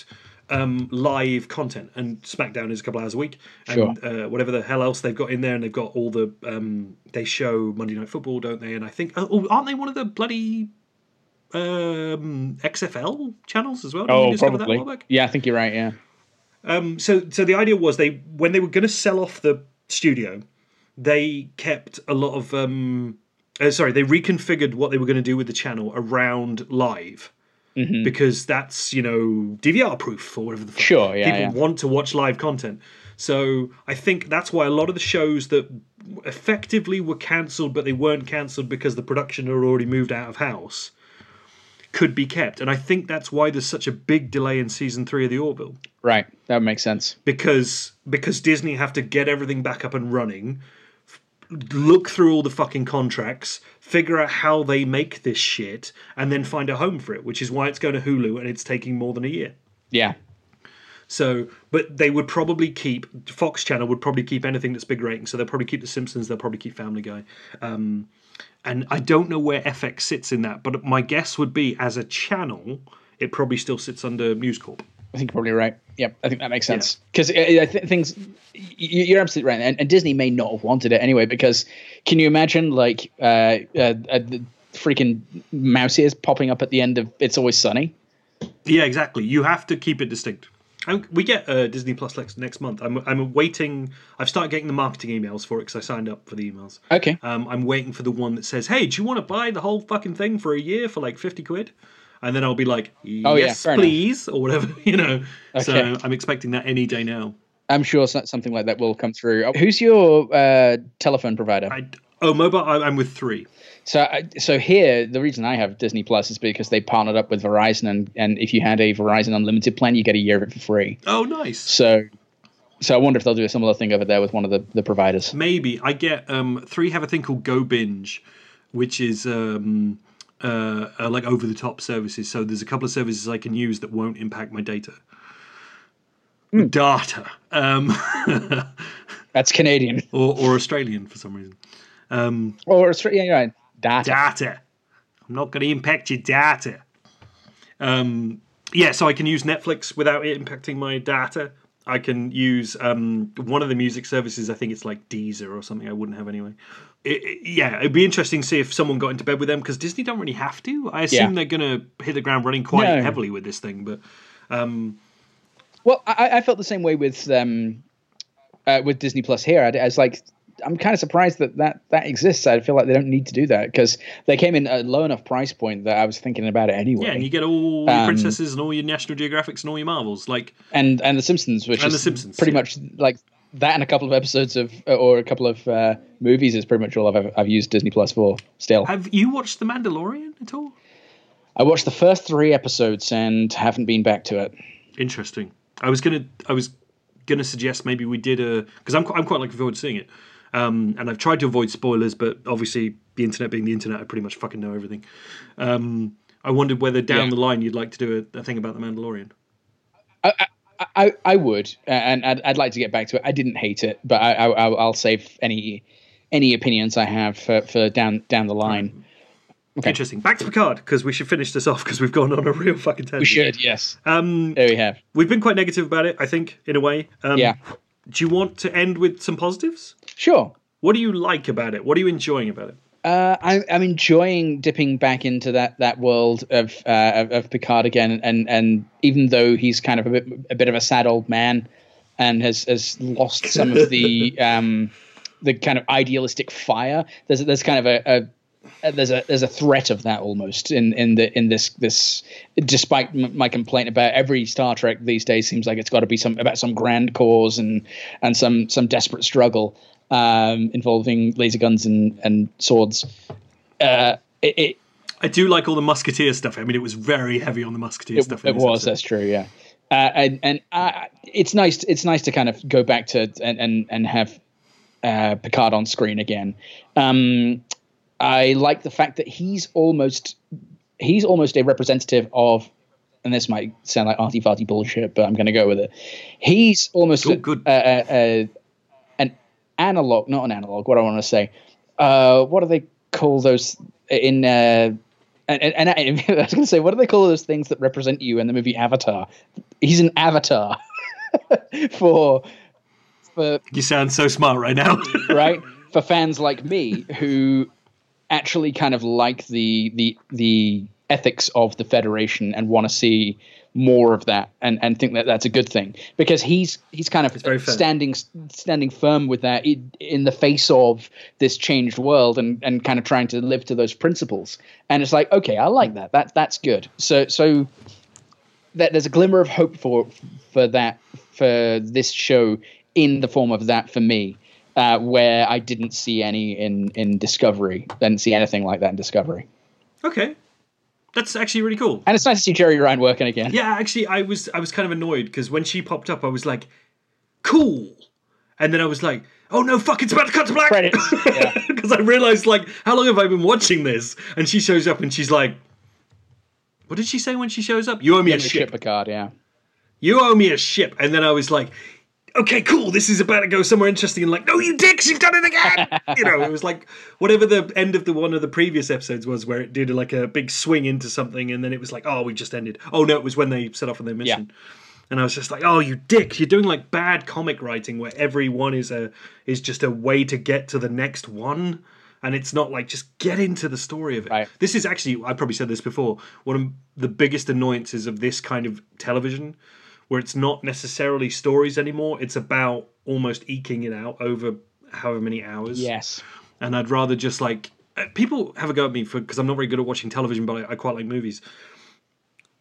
um, live content and smackdown is a couple hours a week and uh, whatever the hell else they've got in there and they've got all the um, they show monday night football don't they and i think oh aren't they one of the bloody um, xfl channels as well you Oh, discover probably. Yeah, I think you're right. Yeah. Um, so so the idea was they when they were going to sell off the studio, they kept a lot of um, uh, sorry they reconfigured what they were going to do with the channel around live. Mhm. Because that's you know DVR proof or whatever the fuck. Sure, yeah, people yeah. want to watch live content. So I think that's why a lot of the shows that effectively were cancelled, but they weren't cancelled because the production had already moved out of house, could be kept. And I think that's why there's such a big delay in season three of the Orville Right. That makes sense. because because Disney have to get everything back up and running, f- look through all the fucking contracts, figure out how they make this shit, and then find a home for it. Which is why it's going to Hulu and it's taking more than a year. Yeah. So, but they would probably keep Fox Channel would probably keep anything that's big rating. So they'll probably keep The Simpsons. They'll probably keep Family Guy. Um, and I don't know where FX sits in that, but my guess would be as a channel, it probably still sits under News Corp. I think you're probably right. Yep, I think that makes sense because I think things. You're absolutely right, and, and Disney may not have wanted it anyway. Because can you imagine like uh, uh, uh, the freaking mouse ears popping up at the end of "It's Always Sunny"? Yeah, exactly. You have to keep it distinct. And we get uh, Disney Plus next, next month. I'm I'm waiting. I've started getting the marketing emails for it because I signed up for the emails. Okay. Um, I'm waiting for the one that says, "Hey, do you want to buy the whole fucking thing for a year for like fifty quid?" And then I'll be like, Oh, yeah, "Yes, enough. please," or whatever, you know. Okay. So I'm expecting that any day now. I'm sure something like that will come through. Who's your uh, telephone provider? I, oh, mobile. I, I'm with three. So, I- so here, the reason I have Disney Plus is because they partnered up with Verizon, and, and if you had a Verizon Unlimited plan, you get a year of it for free. Oh, nice. So, so I wonder if they'll do a similar thing over there with one of the, the providers. Maybe I get um three have a thing called Go Binge, which is um uh, uh like over the top services. So there's a couple of services I can use that won't impact my data. Data, um, That's Canadian or or Australian for some reason. Um, or Australia. Yeah, right. Data. data. I'm not going to impact your data. Um, yeah, so I can use Netflix without it impacting my data. I can use um, one of the music services. I think it's like Deezer or something. I wouldn't have anyway. It, it- yeah, it'd be interesting to see if someone got into bed with them because Disney don't really have to. I assume Yeah. they're going to hit the ground running quite No. heavily with this thing. But um, Well, I, I felt the same way with um, uh, with Disney Plus here. I, I was like, I'm kind of surprised that, that that exists. I feel like they don't need to do that because they came in at a low enough price point that I was thinking about it anyway. yeah, and you get all your Um, princesses and all your National Geographics and all your Marvels. Like, and and the Simpsons, which And is The Simpsons, pretty yeah. much like that, and a couple of episodes of or a couple of uh, movies is pretty much all I've I've used Disney Plus for. Still, have you watched The Mandalorian at all? I watched the first three episodes and haven't been back to it. Interesting. I was gonna I was gonna suggest maybe we did a because I'm I'm quite looking forward to seeing it. Um, and I've tried to avoid spoilers, but obviously the internet being the internet, I pretty much fucking know everything. Um, I wondered whether down Yeah. the line you'd like to do a, a thing about the Mandalorian. I, I would, and I'd, I'd like to get back to it. I didn't hate it, but I, I, I'll I'll save any any opinions I have for, for down down the line. Okay. Interesting. Back to Picard because we should finish this off because we've gone on a real fucking tangent. We should, yes. Um, there we have. We've been quite negative about it, I think, in a way. Um, Yeah. Do you want to end with some positives? Sure. What do you like about it? What are you enjoying about it? Uh, I'm, I'm enjoying dipping back into that, that world of, uh, of of Picard again, and and even though he's kind of a bit a bit of a sad old man, and has has lost some of the um, the kind of idealistic fire, there's there's kind of a, a there's a there's a threat of that almost in in the in this this despite m- my complaint about every Star Trek these days seems like it's got to be some about some grand cause and and some some desperate struggle um, involving laser guns and and swords. Uh, it, it I do like all the Musketeer stuff. I mean, it was very heavy on the Musketeer It, stuff. it was. episode. That's true. Yeah. Uh, and and uh, it's nice. It's nice to kind of go back to and and and have uh, Picard on screen again. Um, I like the fact that he's almost he's almost a representative of. And this might sound like arty farty bullshit, but I'm going to go with it. He's almost a- good. a- a- a- analog, not an analog. What I want to say? Uh, what do they call those in? Uh, and, and, and I was going to say, what do they call those things that represent you in the movie Avatar? He's an avatar for for You sound so smart right now. right for fans like me who actually kind of like the the the ethics of the federation and want to see more of that and and think that that's a good thing. Because he's he's kind of standing standing firm with that in, in the face of this changed world and and kind of trying to live to those principles. And it's like okay I like that. That that's good. So so that there's a glimmer of hope for for that for this show in the form of that for me uh, where I didn't see any in in Discovery didn't see anything like that in Discovery. Okay, that's actually really cool. and it's nice to see Jeri Ryan working again Yeah, actually, I was I was kind of annoyed because when she popped up, I was like, "Cool," and then I was like, "Oh no, fuck! It's about to cut to black." Credits. Yeah. Because I realized, like, how long have I been watching this? And she shows up, and she's like, "What did she say when she shows up? You owe me a ship. ship Picard yeah You owe me a ship." And then I was like. Okay, cool. This is about to go somewhere interesting, and like, no, you dicks, you've done it again. you know, it was like whatever the end of the one of the previous episodes was, where it did like a big swing into something, and then it was like, oh, we just ended. Oh no, it was when they set off on their mission. And I was just like, "Oh, you dick! You're doing like bad comic writing, where every one is a is just a way to get to the next one, and it's not like just get into the story of it." Right. This is actually, I probably said this before, one of the biggest annoyances of this kind of television, where it's not necessarily stories anymore. It's about almost eking it out over however many hours yes and I'd rather just like uh, people have a go at me for because I'm not very good at watching television, but I, I quite like movies.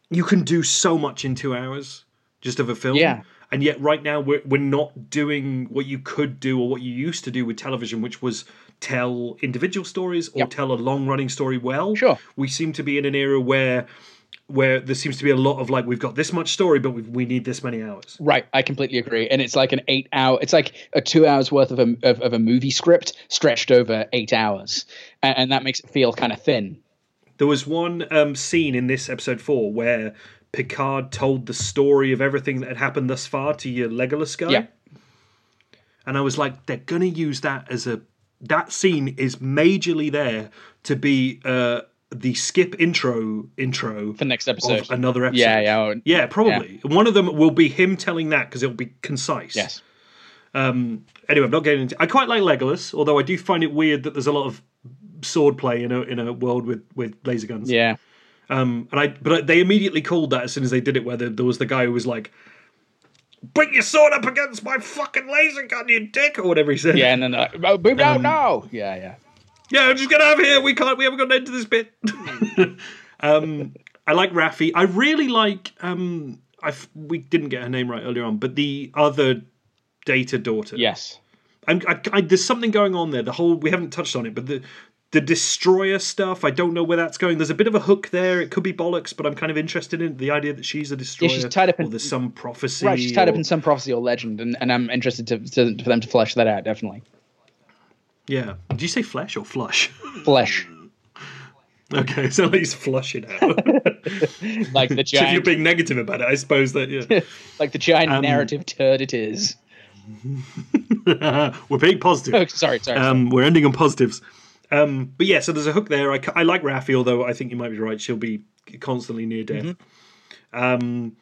You can do so much in two hours just of a film, Yeah. And yet, right now, we're we're not doing what you could do or what you used to do with television, which was tell individual stories or Yep. tell a long running story well. Sure. We seem to be in an era where where there seems to be a lot of like we've got this much story, but we, we need this many hours. Right, I completely agree, and it's like an eight-hour. It's like a two hours worth of a of, of a movie script stretched over eight hours, and, and that makes it feel kind of thin. There was one um, scene in this episode four where Picard told the story of everything that had happened thus far to your Legolas guy. Yeah. And I was like, they're going to use that as a. That scene is majorly there to be uh, the skip intro intro For next episode. of another episode. Yeah, yeah, Yeah, probably. One of them will be him telling that because it'll be concise. Yes. Um, anyway, I'm not getting into. I quite like Legolas, although I do find it weird that there's a lot of sword play in a in a world with with laser guns. Yeah. Um, and I, but they immediately called that as soon as they did it. Where there, was the guy who was like, "Bring your sword up against my fucking laser gun, you dick," or whatever he said. Yeah, and then like, oh, move out Um, now. Yeah, yeah. Yeah, I'm just get out of here. We can't. We haven't got an end to this bit. um, I like Raffi. I really like. Um, I f- we didn't get her name right earlier on, but the other Data daughter. Yes. I'm, I, I, there's something going on there. The whole we haven't touched on it, but the the destroyer stuff. I don't know where that's going. There's a bit of a hook there. It could be bollocks, but I'm kind of interested in the idea that she's a destroyer. Yeah, she's tied up in- or there's some prophecy. Right, she's tied up or- in some prophecy or legend, and, and I'm interested to, to for them to flesh that out. Definitely, Yeah. Did you say flesh or flush? flesh okay, so at least flush it out. like the giant. so if you're being negative about it, I suppose that yeah. like the giant Um, narrative turd it is. we're being positive. Oh, sorry, sorry. Um, we're ending on positives. Um, but yeah, so there's a hook there. I, I like Raffi, although I think you might be right. She'll be constantly near death. Mm-hmm. Um,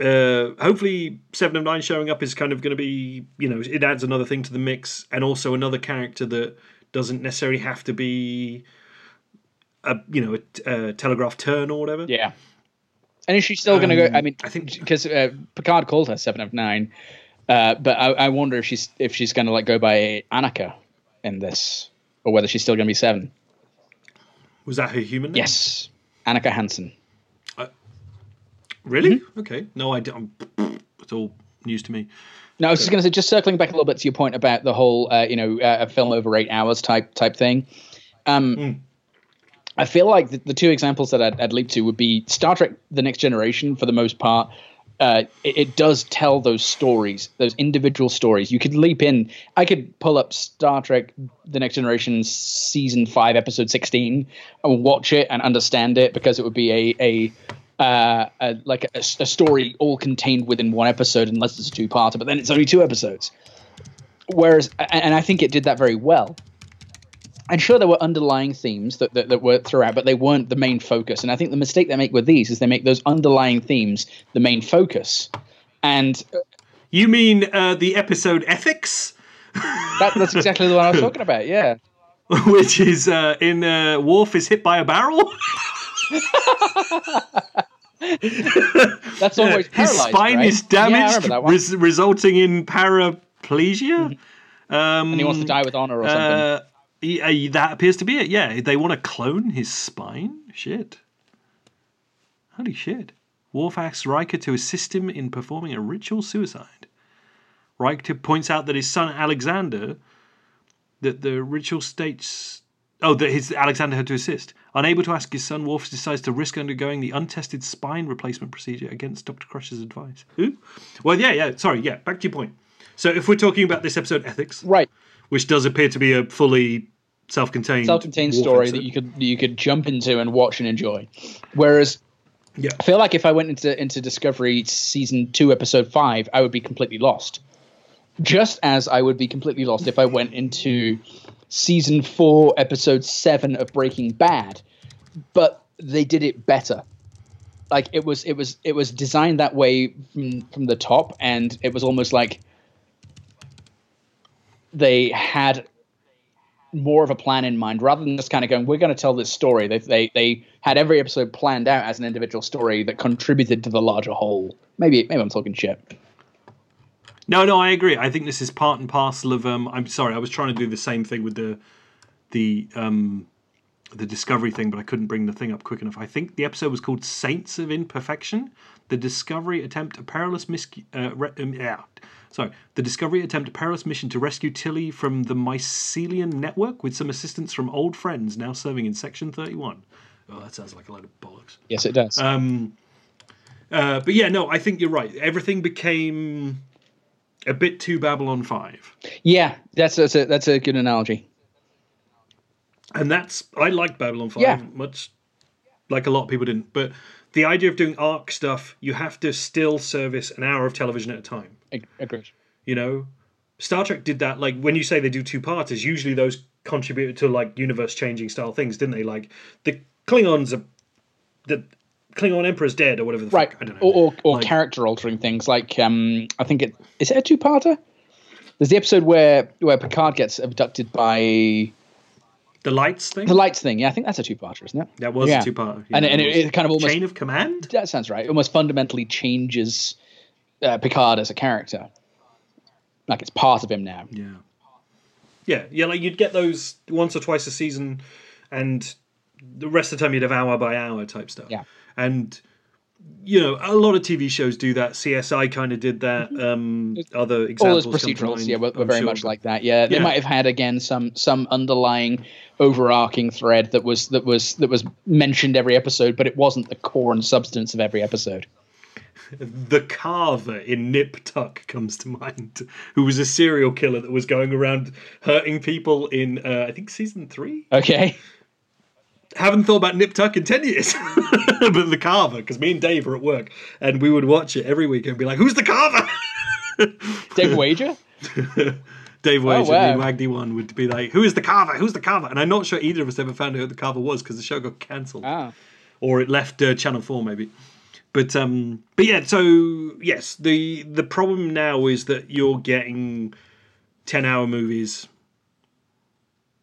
uh, hopefully, Seven of Nine showing up is kind of going to be, you know, it adds another thing to the mix, and also another character that doesn't necessarily have to be, a you know, a, a telegraph turn or whatever. Yeah. And is she still going to go? Um, I mean, I think- because uh, Picard called her Seven of Nine, uh, but I, I wonder if she's if she's going to like go by Annika in this, or whether she's still going to be Seven. Was that her human name? Yes, Annika Hansen. Really? Mm-hmm. Okay. No, I don't. It's all news to me. No, I was just going to say, just circling back a little bit to your point about the whole, uh, you know, uh, a film over eight hours type type thing. Um, I feel like the, the two examples that I'd, I'd leap to would be Star Trek: The Next Generation. For the most part, uh, it, it does tell those stories, those individual stories. You could leap in. I could pull up Star Trek: The Next Generation season five, episode sixteen, and watch it and understand it because it would be a a uh, a, like a, a story all contained within one episode, unless it's a two-parter. But then it's only two episodes. Whereas, and I think it did that very well. And sure, there were underlying themes that, that, that were throughout, but they weren't the main focus. And I think the mistake they make with these is they make those underlying themes the main focus. And You mean uh, the episode Ethics? that, that's exactly the one I was talking about. Yeah. Which is uh, in uh, Worf is hit by a barrel. That's always His spine right? is damaged, one. res- resulting in paraplegia. Um, and he wants to die with honor or something. uh, he- uh, that appears to be it. Yeah, they want to clone his spine. Shit. Holy shit. Worf asks Riker to assist him in performing a ritual suicide. Riker points out that his son Alexander, that the ritual states, oh, that his Alexander had to assist. Unable to ask his son, Worf decides to risk undergoing the untested spine replacement procedure against Dr. Crusher's advice. Who? Well, yeah, yeah. Sorry, yeah. Back to your point. So, if we're talking about this episode, ethics, right, which does appear to be a fully self-contained, self-contained Worf story episode. that you could you could jump into and watch and enjoy. Whereas, yeah, I feel like if I went into into Discovery season two, episode five, I would be completely lost. Just as I would be completely lost if I went into season four, episode seven of Breaking Bad, but they did it better. Like it was, it was, it was designed that way from, from the top, and it was almost like they had more of a plan in mind rather than just kind of going we're going to tell this story. They, they they had every episode planned out as an individual story that contributed to the larger whole. Maybe maybe i'm talking shit No, no, I agree. I think this is part and parcel of. Um, I'm sorry, I was trying to do the same thing with the the um, the discovery thing, but I couldn't bring the thing up quick enough. I think the episode was called "Saints of Imperfection." The discovery attempt a perilous mis- uh, re- um, yeah. Sorry, the discovery attempt a perilous mission to rescue Tilly from the Mycelial network with some assistance from old friends now serving in Section Thirty One. Oh, that sounds like a load of bollocks. yes it does Um, uh, but yeah, no, I think you're right. Everything became a bit too Babylon Five, yeah that's that's a that's a good analogy and that's I like Babylon Five Yeah. much, like a lot of people didn't. But the idea of doing arc stuff, you have to still service an hour of television at a time. Ag- agreed You know, Star Trek did that. Like when you say they do two parters, usually those contributed to like universe changing style things, didn't they? Like the Klingons are the Klingon Emperor's dead or whatever the right fuck. I don't know. or or, or Like- character altering things like um i think it is it a two-parter there's the episode where where picard gets abducted by the lights thing the lights thing yeah i think that's a two-parter isn't it That was Yeah. a two-parter. and, Yeah, and it it, it kind of almost Chain of command. That sounds right. It almost fundamentally changes uh, Picard as a character. Like it's part of him now. Yeah. Yeah, yeah, like you'd get those once or twice a season, and the rest of the time you'd have hour by hour type stuff. Yeah. And you know, a lot of TV shows do that. CSI kind of did that. Um, other All examples those come to procedurals, mind, yeah, were, were very sure, much like that. Yeah, they Yeah. might have had again some some underlying overarching thread that was that was that was mentioned every episode, but it wasn't the core and substance of every episode. The Carver in Nip Tuck comes to mind, who was a serial killer that was going around hurting people in, uh, I think, season three. Okay. Haven't thought about Nip Tuck in 10 years. but the Carver, because me and Dave are at work and we would watch it every week and be like, who's the Carver? Dave Wager? Dave Oh, Wager, wow. the Wagdy one, would be like, who is the Carver? Who's the Carver? And I'm not sure either of us ever found out who the Carver was because the show got cancelled. Ah. Or it left uh, Channel 4 maybe. But um, but yeah, so yes, the the problem now is that you're getting ten hour movies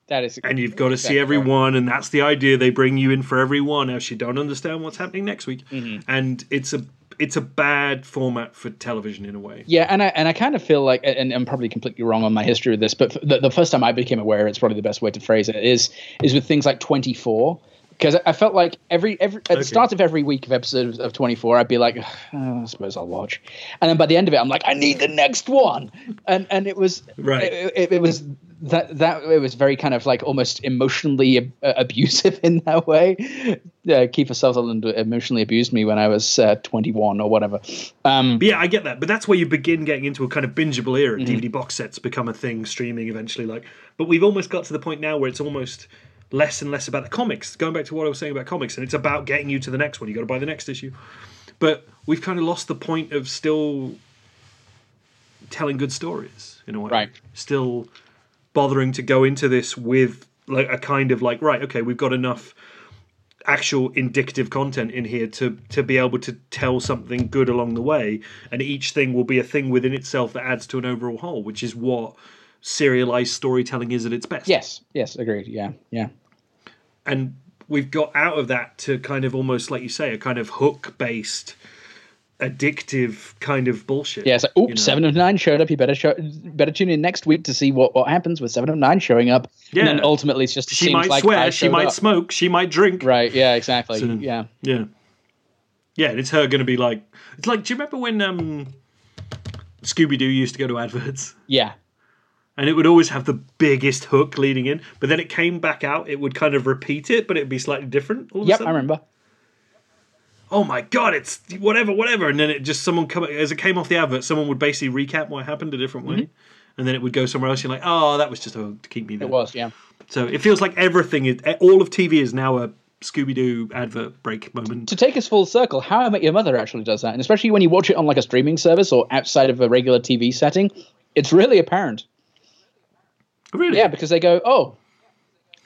That is and you've got to see exactly every one, and that's the idea. They bring you in for every one, else you don't understand what's happening next week, Mm-hmm. and it's a it's a bad format for television in a way. Yeah, and I and I kind of feel like, and I'm probably completely wrong on my history of this, but the, the first time I became aware, it's probably the best way to phrase it is is with things like 24, because I felt like every every at Okay. the start of every week of episodes of 24, I'd be like, "Oh, I suppose I'll watch, and then by the end of it, I'm like, I need the next one, and and it was Right. it, it, it was that that it was very kind of like almost emotionally uh, abusive in that way. Uh, Kiefer Sutherland emotionally abused me when I was uh, 21 or whatever. Um, But yeah, I get that. But that's where you begin getting into a kind of bingeable era. Mm-hmm. DVD box sets become a thing, streaming eventually. Like, but we've almost got to the point now where it's almost less and less about the comics. Going back to what I was saying about comics, and it's about getting you to the next one. You got to buy the next issue. But we've kind of lost the point of still telling good stories in a way. Right. Still bothering to go into this with like a kind of like right, okay, we've got enough actual indicative content in here to to be able to tell something good along the way and each thing will be a thing within itself that adds to an overall whole which is what serialized storytelling is at its best yes, yes, agreed. Yeah, yeah. and we've got out of that to kind of almost like you say a kind of hook based addictive kind of bullshit Yeah, it's like, oops, you know? seven of nine showed up. You better show, better tune in next week to see what, what happens with seven of nine showing up. Yeah. and then ultimately it's just she might like swear she might up. smoke she might drink Right? Yeah, exactly. So- yeah, Yeah. Yeah, and it's her going to be like, it's like, do you remember when um, Scooby Doo used to go to adverts? yeah, And it would always have the biggest hook leading in, but then it came back out, it would kind of repeat it, but it'd be slightly different. All of a yep. I remember. Oh my god, it's whatever, whatever. And then it just, someone come, as it came off the advert, someone would basically recap what happened a different way. Mm-hmm. And then it would go somewhere else. You're like, oh, that was just a to keep me there. It was. Yeah. So it feels like everything is, all of TV is now a Scooby Doo advert break moment. to take us full circle, How I Met Your Mother actually does that, and especially when you watch it on like a streaming service or outside of a regular TV setting, it's really apparent. Really? Yeah, because they go, "Oh,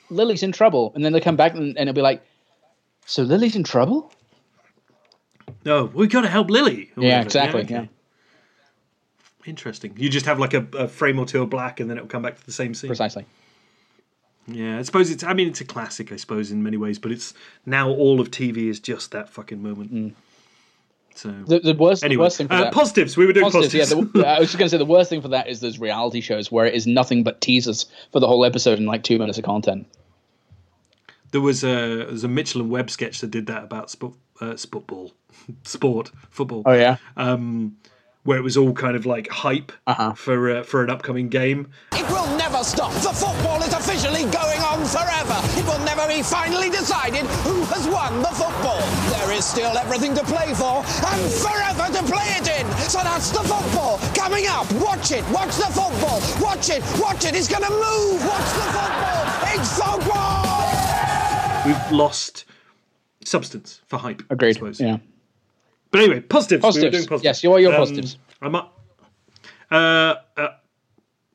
Lily's in trouble," and then they come back and, and it'll be like, "So Lily's in trouble?" No, we've got to help Lily. Yeah, whatever. exactly. okay. Yeah, Interesting. You just have like a, a frame or two of black, and then it'll come back to the same scene. precisely. Yeah, I suppose it's. I mean, it's a classic, I suppose, in many ways. But it's now all of TV is just that fucking moment. So Mm. The, the worst, anyway, the worst thing for uh, that. positives. We were doing Positives, positives. yeah. The, I was just going to say the worst thing for that is those reality shows where it is nothing but teasers for the whole episode in like two minutes of content. there was a there was a Mitchell and Webb sketch that did that about sport, uh, football, sport, football. Oh yeah, Um, where it was all kind of like hype Uh-huh. for uh, for an upcoming game. It will never stop. The football is officially going on forever. It will never be finally decided who has won the football. There is still everything to play for and forever to play it in. So that's the football coming up. Watch it. Watch the football. Watch it. Watch it. It's going to move. Watch the football. It's football. We've lost substance for hype. I agreed. suppose. Yeah, But anyway, positives. We were doing positives. Yes, you are your Um, positives. I'm. Uh, uh,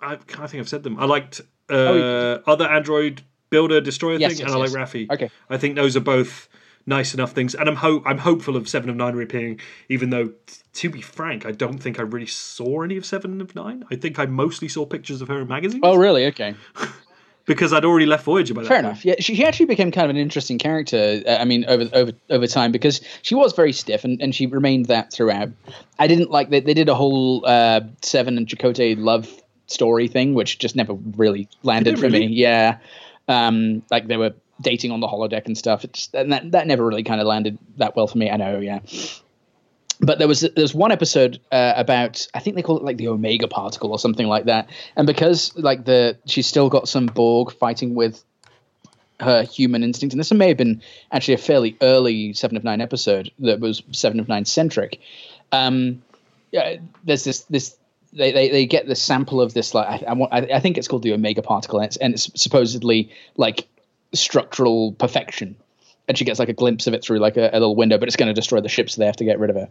I, I think I've said them. I liked uh, Oh, other Android builder destroyer Yes, thing, yes, and I yes. like Raffi. Okay. I think those are both nice enough things, and I'm ho- I'm hopeful of Seven of Nine reappearing. Even though, t- to be frank, I don't think I really saw any of Seven of Nine. I think I mostly saw pictures of her in magazines. Oh really? Okay. because I'd already left Voyager by that. Fair point. enough. Yeah, she, she actually became kind of an interesting character. Uh, I mean, over over over time because she was very stiff and, and she remained that throughout. I didn't like that they did a whole uh, Seven and Chakotay love story thing, which just never really landed for me. Yeah, um, like they were dating on the holodeck and stuff. Just, and that that never really kind of landed that well for me. I know. Yeah. But there was there's one episode uh, about I think they call it like the Omega particle or something like that, and because like the she's still got some Borg fighting with her human instinct, and this may have been actually a fairly early Seven of Nine episode that was Seven of Nine centric. Um, yeah, there's this this they, they, they get the sample of this like I, I, want, I, I think it's called the Omega particle, and it's, and it's supposedly like structural perfection and she gets like a glimpse of it through like a, a little window, but it's going to destroy the ship, so they have to get rid of her.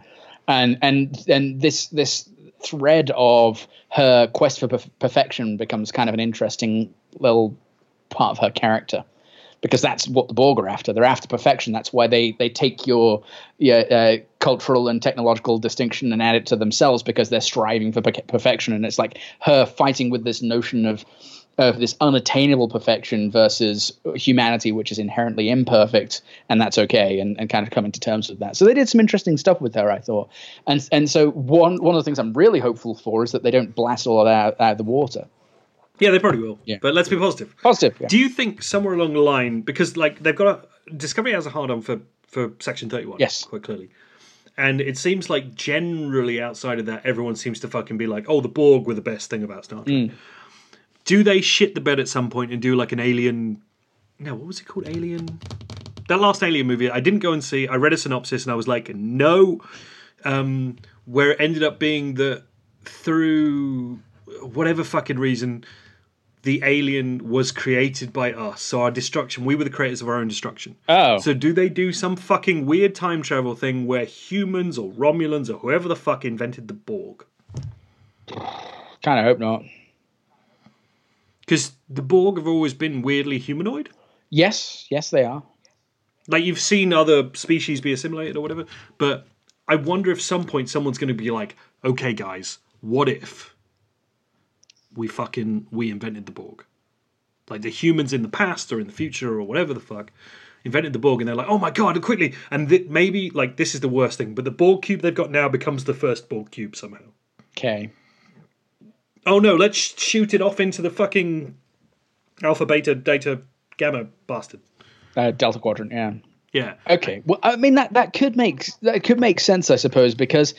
And and and this this thread of her quest for perf- perfection becomes kind of an interesting little part of her character because that's what the Borg are after. They're after perfection. That's why they they take your uh, cultural and technological distinction and add it to themselves because they're striving for per- perfection. And it's like her fighting with this notion of of this unattainable perfection versus humanity, which is inherently imperfect, and that's okay, and, and kind of coming to terms with that. So they did some interesting stuff with her, I thought, and and so one one of the things I'm really hopeful for is that they don't blast all that out, out of the water. Yeah, they probably will. Yeah. But let's be positive. Positive. Yeah. Do you think somewhere along the line, because like they've got a Discovery has a hard on for for Section Thirty One, Yes. quite clearly, and it seems like generally outside of that, everyone seems to fucking be like, "Oh, the Borg were the best thing about Star Trek." Mm. Do they shit the bed at some point and do like an alien? No, what was it called? Alien. That last Alien movie, I didn't go and see. I read a synopsis and I was like, no. Um, where it ended up being that through whatever fucking reason, the alien was created by us. So our destruction, we were the creators of our own destruction. Oh. So do they do some fucking weird time travel thing where humans or Romulans or whoever the fuck invented the Borg? Kind of hope not. Because the Borg have always been weirdly humanoid. Yes, yes, they are. Like you've seen other species be assimilated or whatever, but I wonder if some point someone's going to be like, "Okay, guys, what if we fucking we invented the Borg? Like the humans in the past or in the future or whatever the fuck invented the Borg, and they're like, oh my god, quickly!" And th- maybe like this is the worst thing, but the Borg cube they've got now becomes the first Borg cube somehow. Okay. Oh no, let's shoot it off into the fucking alpha, beta, data, gamma bastard. Uh, Delta Quadrant, yeah. Yeah. Okay. Well, I mean that that could make that could make sense, I suppose, because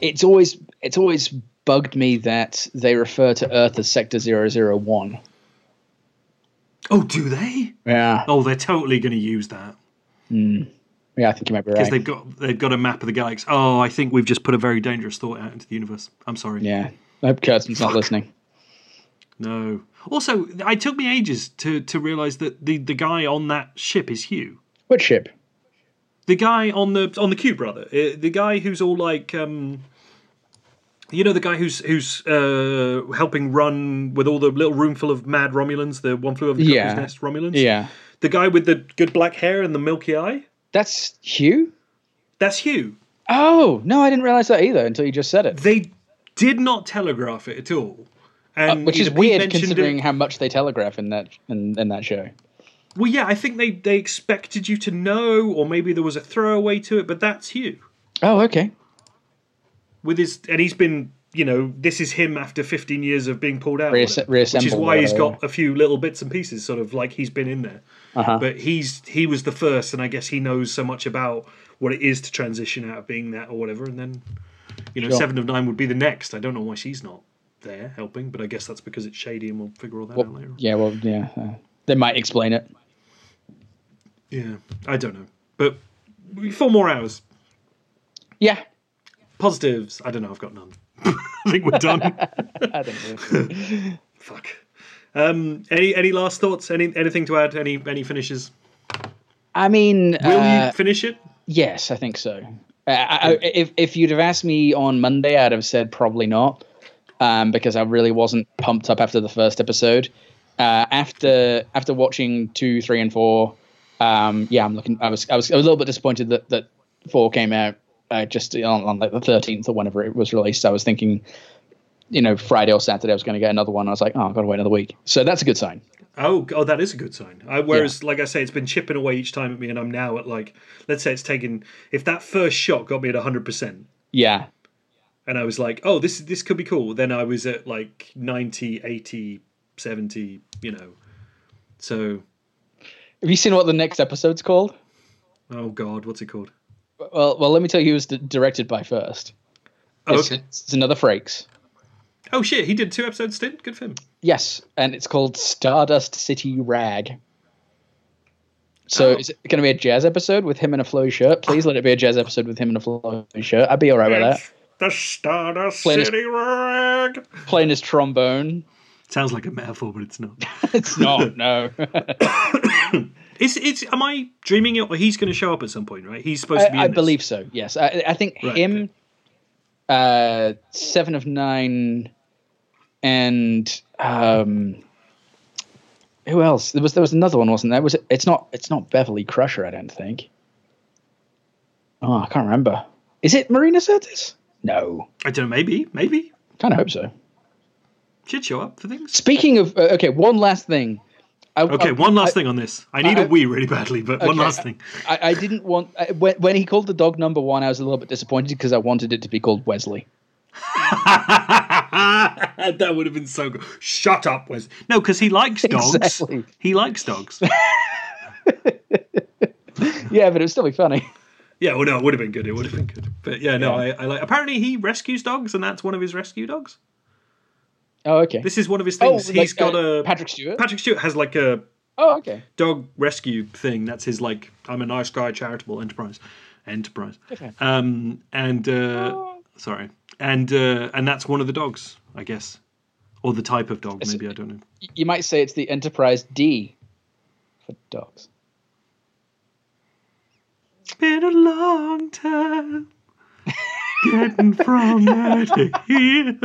it's always it's always bugged me that they refer to Earth as Sector 001. Oh, do they? Yeah. Oh, they're totally going to use that. Mm. Yeah, I think you might be right. because they've got they've got a map of the galaxy. Oh, I think we've just put a very dangerous thought out into the universe. I'm sorry. Yeah, I hope Kurtzman's not listening. No. Also, it took me ages to to realize that the the guy on that ship is Hugh. What ship? The guy on the on the cube, brother. Uh, the guy who's all like, um, you know, the guy who's who's uh, helping run with all the little room full of mad Romulans. The one flew over the Yeah. cuckoo's nest Romulans. Yeah. The guy with the good black hair and the milky eye. That's Hugh. That's Hugh. Oh no, I didn't realize that either until you just said it. They did not telegraph it at all. Uh, And which is weird mentioned it- considering how much they telegraph in that in, in that show. Well, yeah, I think they, they expected you to know, or maybe there was a throwaway to it, but that's Hugh. Oh, okay. With his, and he's been, you know, this is him after 15 years of being pulled out, Reasse- whatever, which is why he's got a few little bits and pieces, sort of like he's been in there. Uh-huh. But he's he was the first, and I guess he knows so much about what it is to transition out of being that or whatever, and then, you know, Sure. Seven of Nine would be the next. I don't know why she's not there helping, but I guess that's because it's shady, and we'll figure all that out later. Yeah, well, yeah, uh, they might explain it. Yeah, I don't know, but four more hours. Yeah. Positives. I don't know. I've got none. I think we're done. I think so. Fuck. Um, any any last thoughts? Any anything to add? Any any finishes? I mean, Will uh, you finish it? Yes, I think so. Uh, I, I, if if you'd have asked me on Monday, I'd have said probably not, um, because I really wasn't pumped up after the first episode. Uh, after after watching two, three, and four, um, yeah, I'm looking. I was I was a little bit disappointed that that four came out uh, just on, on like the 13th or whenever it was released. I was thinking, you know, Friday or Saturday I was going to get another one. I was like, oh, I've got to wait another week. So that's a good sign. Oh, oh, that is a good sign. I, whereas, like I say, it's been chipping away each time at me, and I'm now at like, let's say it's taken. If that first shot got me at 100, percent Yeah. and I was like, oh, this this could be cool. Then I was at like 90, 80, 70. You know, so Have you seen what the next episode's called? oh god, what's it called? Well, well, let me tell you who was directed by first. Oh, It's, okay. it's another Frakes. Oh shit, he did two episodes stint. Good for him. Yes, and it's called Stardust City Rag. So Oh. is it going to be a jazz episode with him in a flowy shirt? Please let it be a jazz episode with him in a flowy shirt. I'd be all right with that. The Stardust Plain as- City Rag. Playing his trombone. Sounds like a metaphor, but it's not. it's not. No. Is it's am I dreaming it or he's going to show up at some point, right? He's supposed to be. I, in I this. believe so. Yes, I, I think Right, him, uh, Seven of Nine, and um, who else? There was there was another one, wasn't there? Was it? It's not. It's not Beverly Crusher. I don't think. Oh, I can't remember. Is it Marina Sirtis? No. I don't know. Maybe, maybe Kind of hope so. should show up for things. Speaking of, uh, okay, one last thing. I, Okay, I- one last I- thing on this. I need a wee really badly, but one last thing. I, I didn't want when, when he called the dog number one. I was a little bit disappointed because I wanted it to be called Wesley. that would have been so good. Shut up, Wes. No, because he likes dogs. Exactly. He likes dogs. Yeah, but it would still be funny. yeah, well, no, it would have been good. It would have been good. But yeah, no, I, I like. Apparently, he rescues dogs, and that's one of his rescue dogs. Oh, okay. This is one of his Oh, things. He's like, got uh, a Patrick Stewart. Patrick Stewart has like a Oh, okay. dog rescue thing. That's his like I'm a nice guy charitable enterprise. Enterprise. Okay. Um and uh sorry. And uh and that's one of the dogs, I guess. Or the type of dog, It's- maybe I don't know. You might say it's the Enterprise D for dogs. It's been a long time getting from there to here.